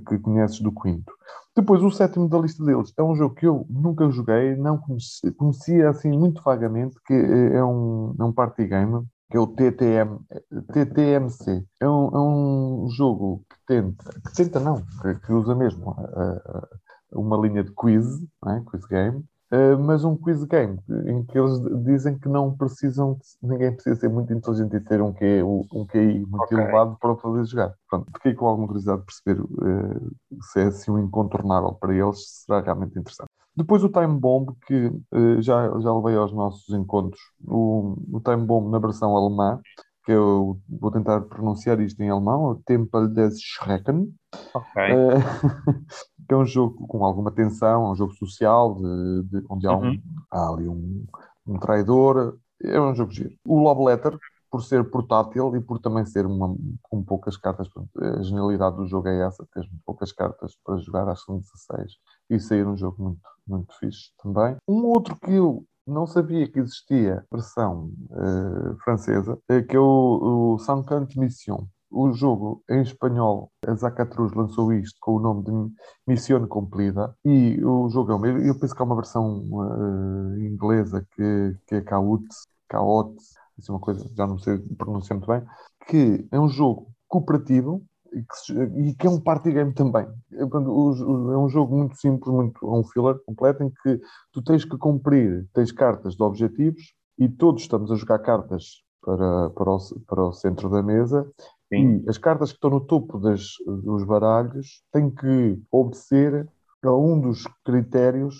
que conheces do Quinto. Depois, o sétimo da lista deles é um jogo que eu nunca joguei, não conheci, conhecia assim muito vagamente, que é um, é um party game, que é o TTM, TTMC. É um, é um jogo que tenta, que tenta não, que, que usa mesmo a- uma linha de quiz, é? quiz game, eh, mas um quiz game em que eles dizem que não precisam, ninguém precisa ser muito inteligente e ter um QI, um QI muito Ok. elevado para poder jogar. Pronto, fiquei com alguma curiosidade de perceber eh, se é assim um incontornável para eles, se será realmente interessante. Depois o Time Bomb, que eh, já, já levei aos nossos encontros, o, o Time Bomb na versão alemã, que eu vou tentar pronunciar isto em alemão, é o Tempel des Schrecken, Ok. eh, que é um jogo com alguma tensão, é um jogo social, de, de- onde há, um, Uhum. há ali um, um traidor, é um jogo giro. O Love Letter, por ser portátil e por também ser uma, com poucas cartas, a genialidade do jogo é essa, ter poucas cartas para jogar, acho que são 16, e sair um jogo muito, muito fixe também. Um outro que eu não sabia que existia, versão eh, francesa, é que é o, o Saint-Cant Mission. O jogo em espanhol, a Zacatruz lançou isto com o nome de Mission Cumplida e o jogo é o mesmo. Eu penso que há uma versão eh, inglesa que, que é Caout, isso é uma coisa, já não sei pronunciar muito bem, que é um jogo cooperativo e que, e é um party game também. É, é um jogo muito simples, muito, é um filler completo em que tu tens que cumprir, tens cartas de objetivos e todos estamos a jogar cartas para, para, o, para o centro da mesa Sim. e as cartas que estão no topo das, dos baralhos têm que obedecer a um dos critérios.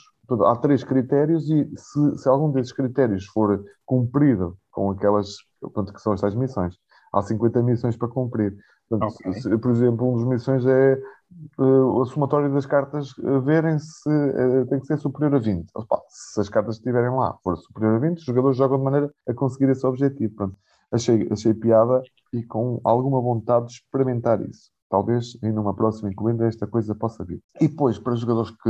Há três critérios e se, se algum desses critérios for cumprido com aquelas, portanto, que são as tais missões, há 50 missões para cumprir. Portanto, Ok. se- por exemplo, uma das missões é eh, a somatória das cartas eh, verem se eh, tem que ser superior a 20. Opa, se as cartas estiverem lá for superior a 20, os jogadores jogam de maneira a conseguir esse objetivo. Pronto. Achei, achei piada e com alguma vontade de experimentar isso. Talvez em uma próxima encomenda esta coisa possa vir. E depois, para jogadores que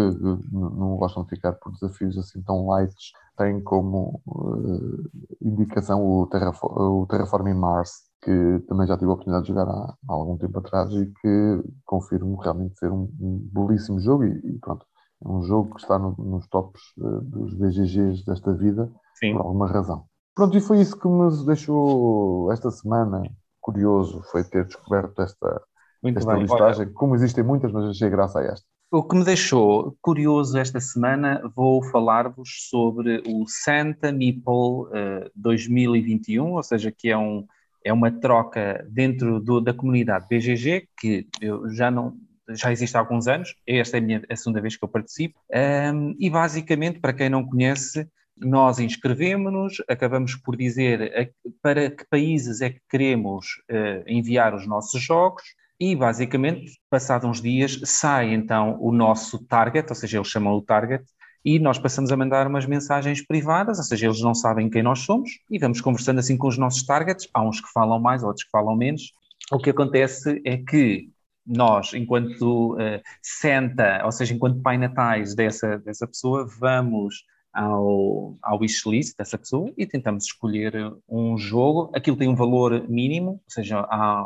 não gostam de ficar por desafios assim tão light, tem como eh, indicação o, Terrafo- o Terraforming Mars, que também já tive a oportunidade de jogar há, há algum tempo atrás e que confirmo realmente ser um, um belíssimo jogo e, e pronto, é um jogo que está no- nos tops eh, dos BGGs desta vida Sim. por alguma razão. Pronto, e foi isso que me deixou esta semana curioso, foi ter descoberto esta, Muito esta bem. Olha, listagem, como existem muitas, mas achei graça a esta. O que me deixou curioso esta semana, vou falar-vos sobre o Santa Meeple eh, 2021, ou seja, que é, um, é uma troca dentro do- da comunidade BGG, que eu já não já existe há alguns anos, esta é a, minha, a segunda vez que eu participo, Ahm, e basicamente, para quem não conhece, nós inscrevemos-nos, acabamos por dizer a- para que países é que queremos eh, enviar os nossos jogos, e basicamente, passados uns dias, sai então o nosso target, ou seja, eles chamam o target, e nós passamos a mandar umas mensagens privadas, ou seja, eles não sabem quem nós somos, e vamos conversando assim com os nossos targets. Há uns que falam mais, outros que falam menos. O que acontece é que nós, enquanto Santa, ou seja, enquanto Pai Natais dessa, dessa pessoa, vamos ao, ao wishlist dessa pessoa e tentamos escolher um jogo. Aquilo tem um valor mínimo, ou seja, há,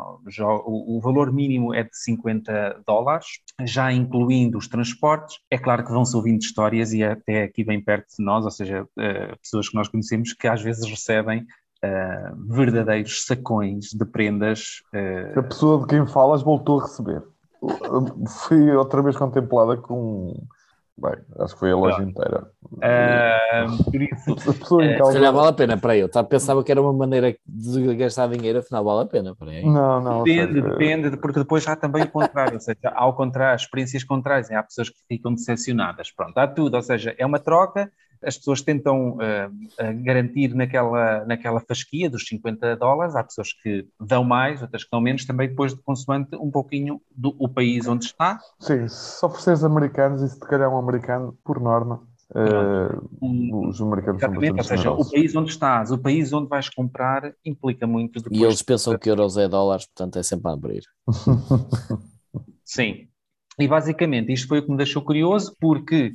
o, o valor mínimo é de 50 dólares, já incluindo os transportes. É claro que vão-se ouvindo histórias e até aqui bem perto de nós, ou seja, uh, pessoas que nós conhecemos que às vezes recebem uh, verdadeiros sacões de prendas. Uh... A pessoa de quem falas voltou a receber. Fui outra vez contemplada com Bem, acho que foi a loja inteira. Uh, por isso, a pessoa em causa... Se calhar vale a pena, para eu. Tá, pensava que era uma maneira de gastar dinheiro, afinal vale a pena. Para não, não. Depende, seja... depende, porque depois há também o contrário, ou seja, ao contrário, experiências contrárias, há pessoas que ficam decepcionadas. Pronto, há tudo, ou seja, é uma troca, as pessoas tentam uh, garantir naquela, naquela fasquia dos 50 dólares, há pessoas que dão mais, outras que dão menos, também depois de consoante um pouquinho do o país onde está. Sim, se ofereceres americanos, e se te calhar um americano, por norma, uh, os americanos são bastante Ou seja, generosos. o país onde estás, o país onde vais comprar, implica muito. E eles pensam de... que euros é dólares, portanto é sempre a abrir. Sim. E basicamente isto foi o que me deixou curioso, porque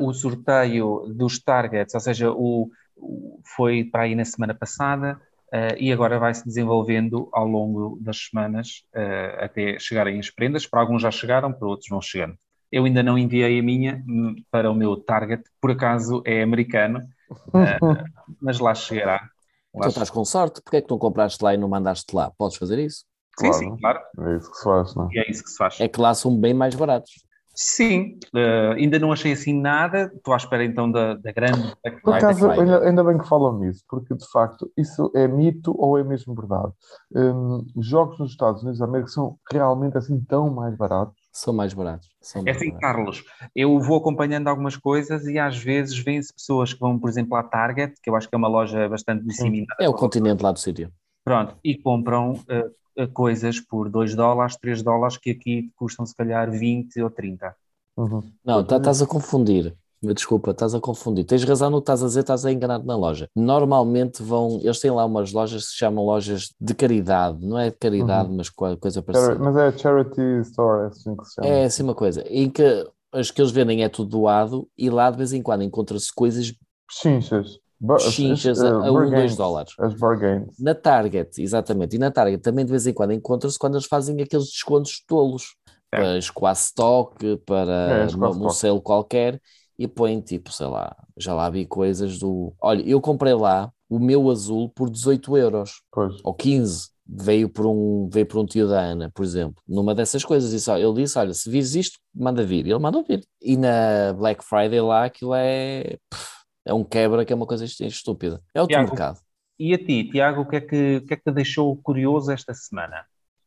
o sorteio dos targets, ou seja, o, o, foi para aí na semana passada uh, e agora vai se desenvolvendo ao longo das semanas uh, até chegarem as prendas. Para alguns já chegaram, para outros vão chegando. Eu ainda não enviei a minha hum, para o meu target, por acaso é americano, mas lá chegará. Lá tu estás com sorte, porque é que não compraste lá e não mandaste lá? Podes fazer isso? Sim, claro. sim, claro. É isso que se faz, não é? E é isso que se faz. É que lá são bem mais baratos. Sim, uh, ainda não achei assim nada. Estou à espera então da, da grande. Por acaso, ainda, ainda, bem que falam nisso, porque de facto isso é mito ou é mesmo verdade? Um, jogos nos Estados Unidos da América são realmente assim tão mais baratos? São mais baratos. São é assim, baratos. Carlos, eu vou acompanhando algumas coisas e às vezes vêm-se pessoas que vão, por exemplo, à Target, que eu acho que é uma loja bastante disseminada. É o continente lá do sítio. Pronto, e compram uh, coisas por 2 dólares, 3 dólares, que aqui custam se calhar 20 ou 30. Uhum. Não, tá, estás a confundir. Desculpa, estás a confundir. Tens razão no que estás a dizer, estás a enganar na loja. Normalmente vão, eles têm lá umas lojas que se chamam lojas de caridade, não é de caridade, uhum. mas coisa parecida. Mas é charity store, é assim que se chama. É assim uma coisa, em que as que eles vendem é tudo doado e lá de vez em quando encontra-se coisas chinchas chinchas a, a 1, 2 dólares. As bargains. Na Target, exatamente. E na Target também de vez em quando encontra-se quando eles fazem aqueles descontos tolos. É. Para Squash Stock, para é, um, selo qualquer e põem tipo, sei lá, já lá vi coisas do. Olha, eu comprei lá o meu azul por 18 euros pois. ou 15. Veio por, um, veio por um tio da Ana, por exemplo, numa dessas coisas. Disse, ele disse: Olha, se vires isto, manda vir. E ele mandou vir. E na Black Friday lá, aquilo é. Pff, é um quebra que é uma coisa estúpida. É outro Tiago, mercado. E a ti, Tiago, o que, é que, o que é que te deixou curioso esta semana?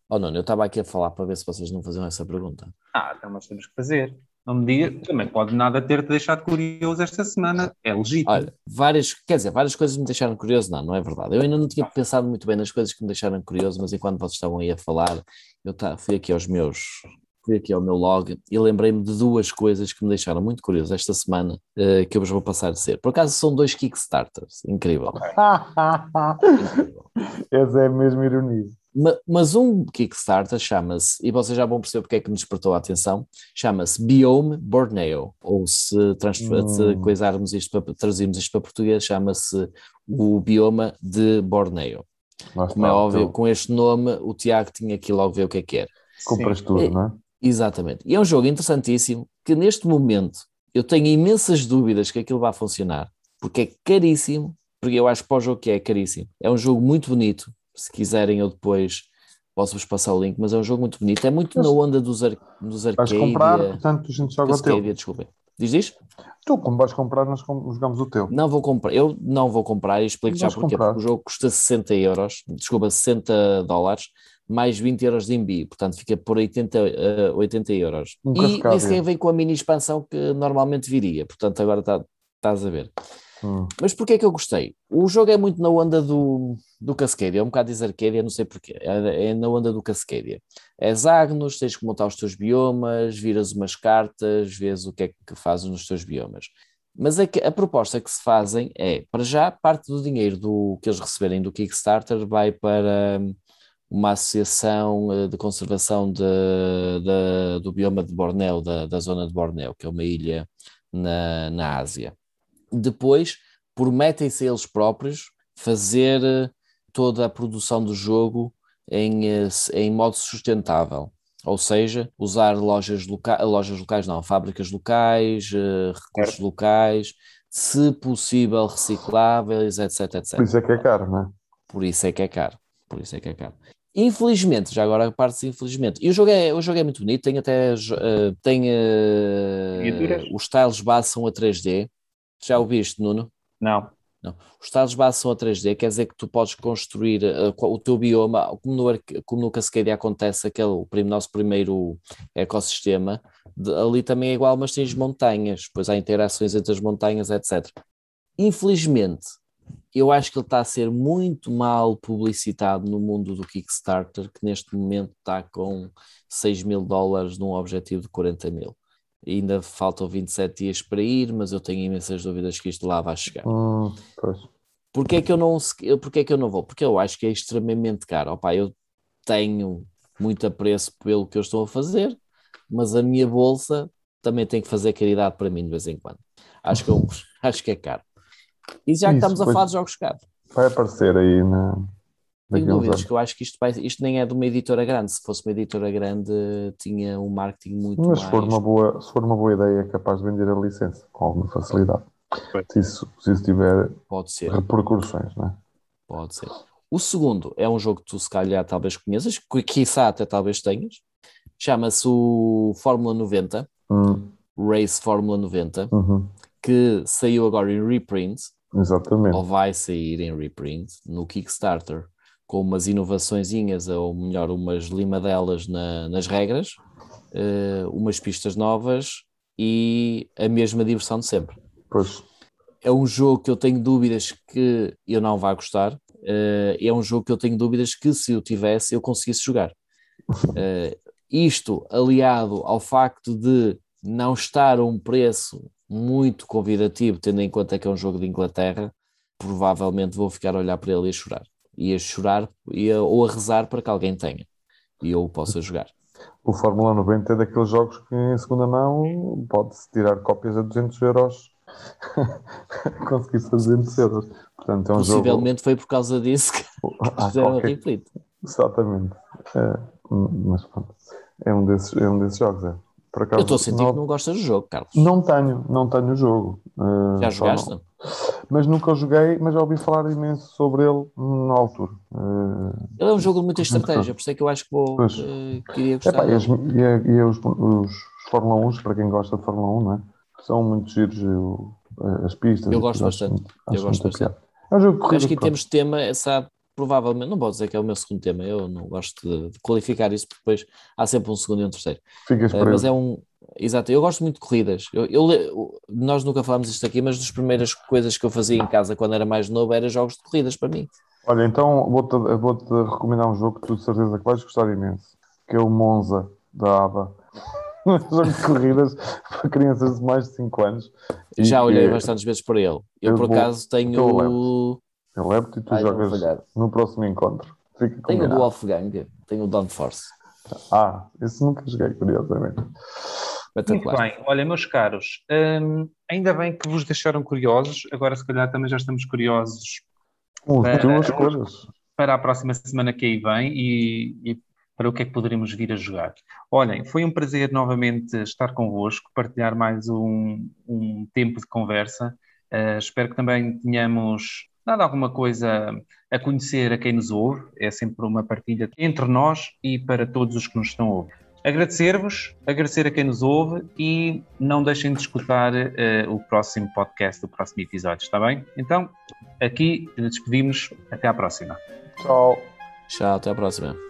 Oh, não, eu estava aqui a falar para ver se vocês não faziam essa pergunta. Ah, então nós temos que fazer. Não me diga, também pode nada ter-te deixado curioso esta semana, é legítimo. Olha, várias, quer dizer, várias coisas me deixaram curioso, não, não é verdade. Eu ainda não tinha pensado muito bem nas coisas que me deixaram curioso, mas enquanto vocês estavam aí a falar, eu tá, fui aqui aos meus fui aqui ao meu log e lembrei-me de duas coisas que me deixaram muito curioso esta semana uh, que eu vos vou passar a ser. Por acaso são dois Kickstarters, incrível. Essa é mesmo ironia. Mas um Kickstarter chama-se, e vocês já vão perceber porque é que me despertou a atenção, chama-se Biome Borneo, ou se, hum. se coisarmos isto para, traduzirmos isto para português, chama-se o bioma de Borneo. Mas Como é óbvio, então. com este nome, o Tiago tinha que logo ver o que é que era. Compras tudo, não é? Exatamente. E é um jogo interessantíssimo que neste momento eu tenho imensas dúvidas que aquilo vai funcionar, porque é caríssimo, porque eu acho que para o jogo que é, caríssimo. É um jogo muito bonito, se quiserem eu depois posso-vos passar o link, mas é um jogo muito bonito, é muito na onda dos, ar, dos. Vais comprar, portanto a gente joga o teu. Desculpa. Diz isto? Tu, como vais comprar, nós jogamos o teu. Não vou comprar, eu não vou comprar e explico já porquê, porque o jogo custa 60 euros, desculpa, 60 dólares, mais 20 euros de envio, portanto fica por 80, uh, 80 euros. Um e nem sequer vem com a mini expansão que normalmente viria, portanto agora tá, estás a ver. Hum. Mas porquê é que eu gostei? O jogo é muito na onda do, do Cascadia, é um bocado dizer Arcadia, não sei porquê, é, é na onda do Cascadia. É hexágonos, tens que montar os teus biomas, viras umas cartas, vês o que é que fazes nos teus biomas. Mas é que a proposta que se fazem é, para já, parte do dinheiro do, que eles receberem do Kickstarter vai para uma associação eh, de conservação de, de, do bioma de Bornéu, da, da zona de Bornéu, que é uma ilha na, na Ásia. depois prometem-se eles próprios fazer eh, toda a produção do jogo em, eh, em modo sustentável. Ou seja, usar lojas, loca lojas locais, não, fábricas locais, recursos locais, se possível recicláveis, etc, etc. Por isso é que é caro, não é? Por isso é que é caro. Por isso é que é caro. Infelizmente, já agora a parte infelizmente, e o jogo é, o jogo é muito bonito, tem até uh, tem uh, os tiles base são a 3D. Já o viste, Nuno? Não. Não. Os tiles base são a 3D, quer dizer que tu podes construir uh, o teu bioma, como no, como no Cascadia acontece, aquele o nosso primeiro ecossistema, de, ali também é igual, mas tens montanhas, depois há interações entre as montanhas, etc. Infelizmente, eu acho que ele está a ser muito mal publicitado no mundo do Kickstarter, que neste momento está com 6 mil dólares num objetivo de 40 mil. Ainda faltam 27 dias para ir, mas eu tenho imensas dúvidas que isto lá vai chegar. Hum, pois. Porquê é que eu não, porquê é que eu não vou? Porque eu acho que é extremamente caro. Opa, eu tenho muito apreço pelo que eu estou a fazer, mas a minha bolsa também tem que fazer caridade para mim de vez em quando. Acho que, eu, acho que é caro. E já que estamos a falar de jogos caros. Vai aparecer aí na. Tenho dúvidas, que eu acho que isto, vai, isto nem é de uma editora grande. Se fosse uma editora grande, tinha um marketing muito Mas mais... se for, uma boa, se for uma boa ideia, é capaz de vender a licença com alguma facilidade. Se isso, se isso tiver Pode ser. repercussões, não é? Pode ser. O segundo é um jogo que tu se calhar talvez conheças, que quiçá até talvez tenhas. Chama-se o Fórmula 90, hum. Race Fórmula 90, uhum. que saiu agora em reprint. Exatamente. Ou vai sair em reprint no Kickstarter com umas inovaçõezinhas, ou melhor, umas limadelas na, nas regras, uh, umas pistas novas e a mesma diversão de sempre. Pois. É um jogo que eu tenho dúvidas que eu não vá gostar. Uh, é um jogo que eu tenho dúvidas que, se eu tivesse, eu conseguisse jogar. Uh, isto aliado ao facto de não estar a um preço muito convidativo, tendo em conta que é um jogo de Inglaterra, provavelmente vou ficar a olhar para ele e a chorar e a chorar e a, ou a rezar para que alguém tenha e eu possa jogar. O Fórmula 90 é daqueles jogos que em segunda mão pode-se tirar cópias a 200 euros conseguir-se a 200 euros. Portanto, é um Possivelmente jogo... foi por causa disso que ah, fizeram qualquer... replay. Exatamente. É, mas pronto. É um desses, é um desses jogos, é. Acaso, eu estou a sentir não... que não gostas do jogo, Carlos. Não tenho, não tenho o jogo. Uh, Já jogaste? Não. Mas nunca o joguei, mas já ouvi falar imenso sobre ele na altura. Uh, ele é um jogo de muita estratégia, por isso é que eu acho que vou, uh, queria gostar. Epá, e, as, e, e os, os, Fórmula 1, para quem gosta de Fórmula 1, não é? são muito giros as pistas. Eu gosto bastante. eu gosto bastante. É um jogo Acho que em termos de tema, sabe, provavelmente, não posso dizer que é o meu segundo tema, eu não gosto de, de qualificar isso, porque depois há sempre um segundo e um terceiro. Ficas uh, mas é um. Exato, eu gosto muito de corridas. Eu, eu, nós nunca falámos isto aqui, mas das primeiras coisas que eu fazia em casa quando era mais novo era jogos de corridas para mim. Olha, então vou-te vou recomendar um jogo que tu de certeza que vais gostar imenso, que é o Monza da ABA. um jogo de corridas para crianças de mais de 5 anos. Já olhei bastantes vezes para ele. Eu, eu por acaso tenho. Eu levo-te e tu Ai, jogas no próximo encontro. Fica tenho o do Wolfgang, tenho o Dawn Force. Ah, esse nunca joguei, curiosamente. Muito bem, olha, meus caros, hum, ainda bem que vos deixaram curiosos, agora se calhar também já estamos curiosos para, duas coisas. para a próxima semana que aí vem e, e, para o que é que poderíamos vir a jogar. Olhem, foi um prazer novamente estar convosco, partilhar mais um, um tempo de conversa. Uh, espero que também tenhamos dado alguma coisa a conhecer a quem nos ouve, é sempre uma partilha entre nós e para todos os que nos estão a ouvir. Agradecer-vos, agradecer a quem nos ouve e não deixem de escutar uh, o próximo podcast, o próximo episódio, está bem? Então, aqui despedimos, até à próxima. Tchau. Tchau, até à próxima.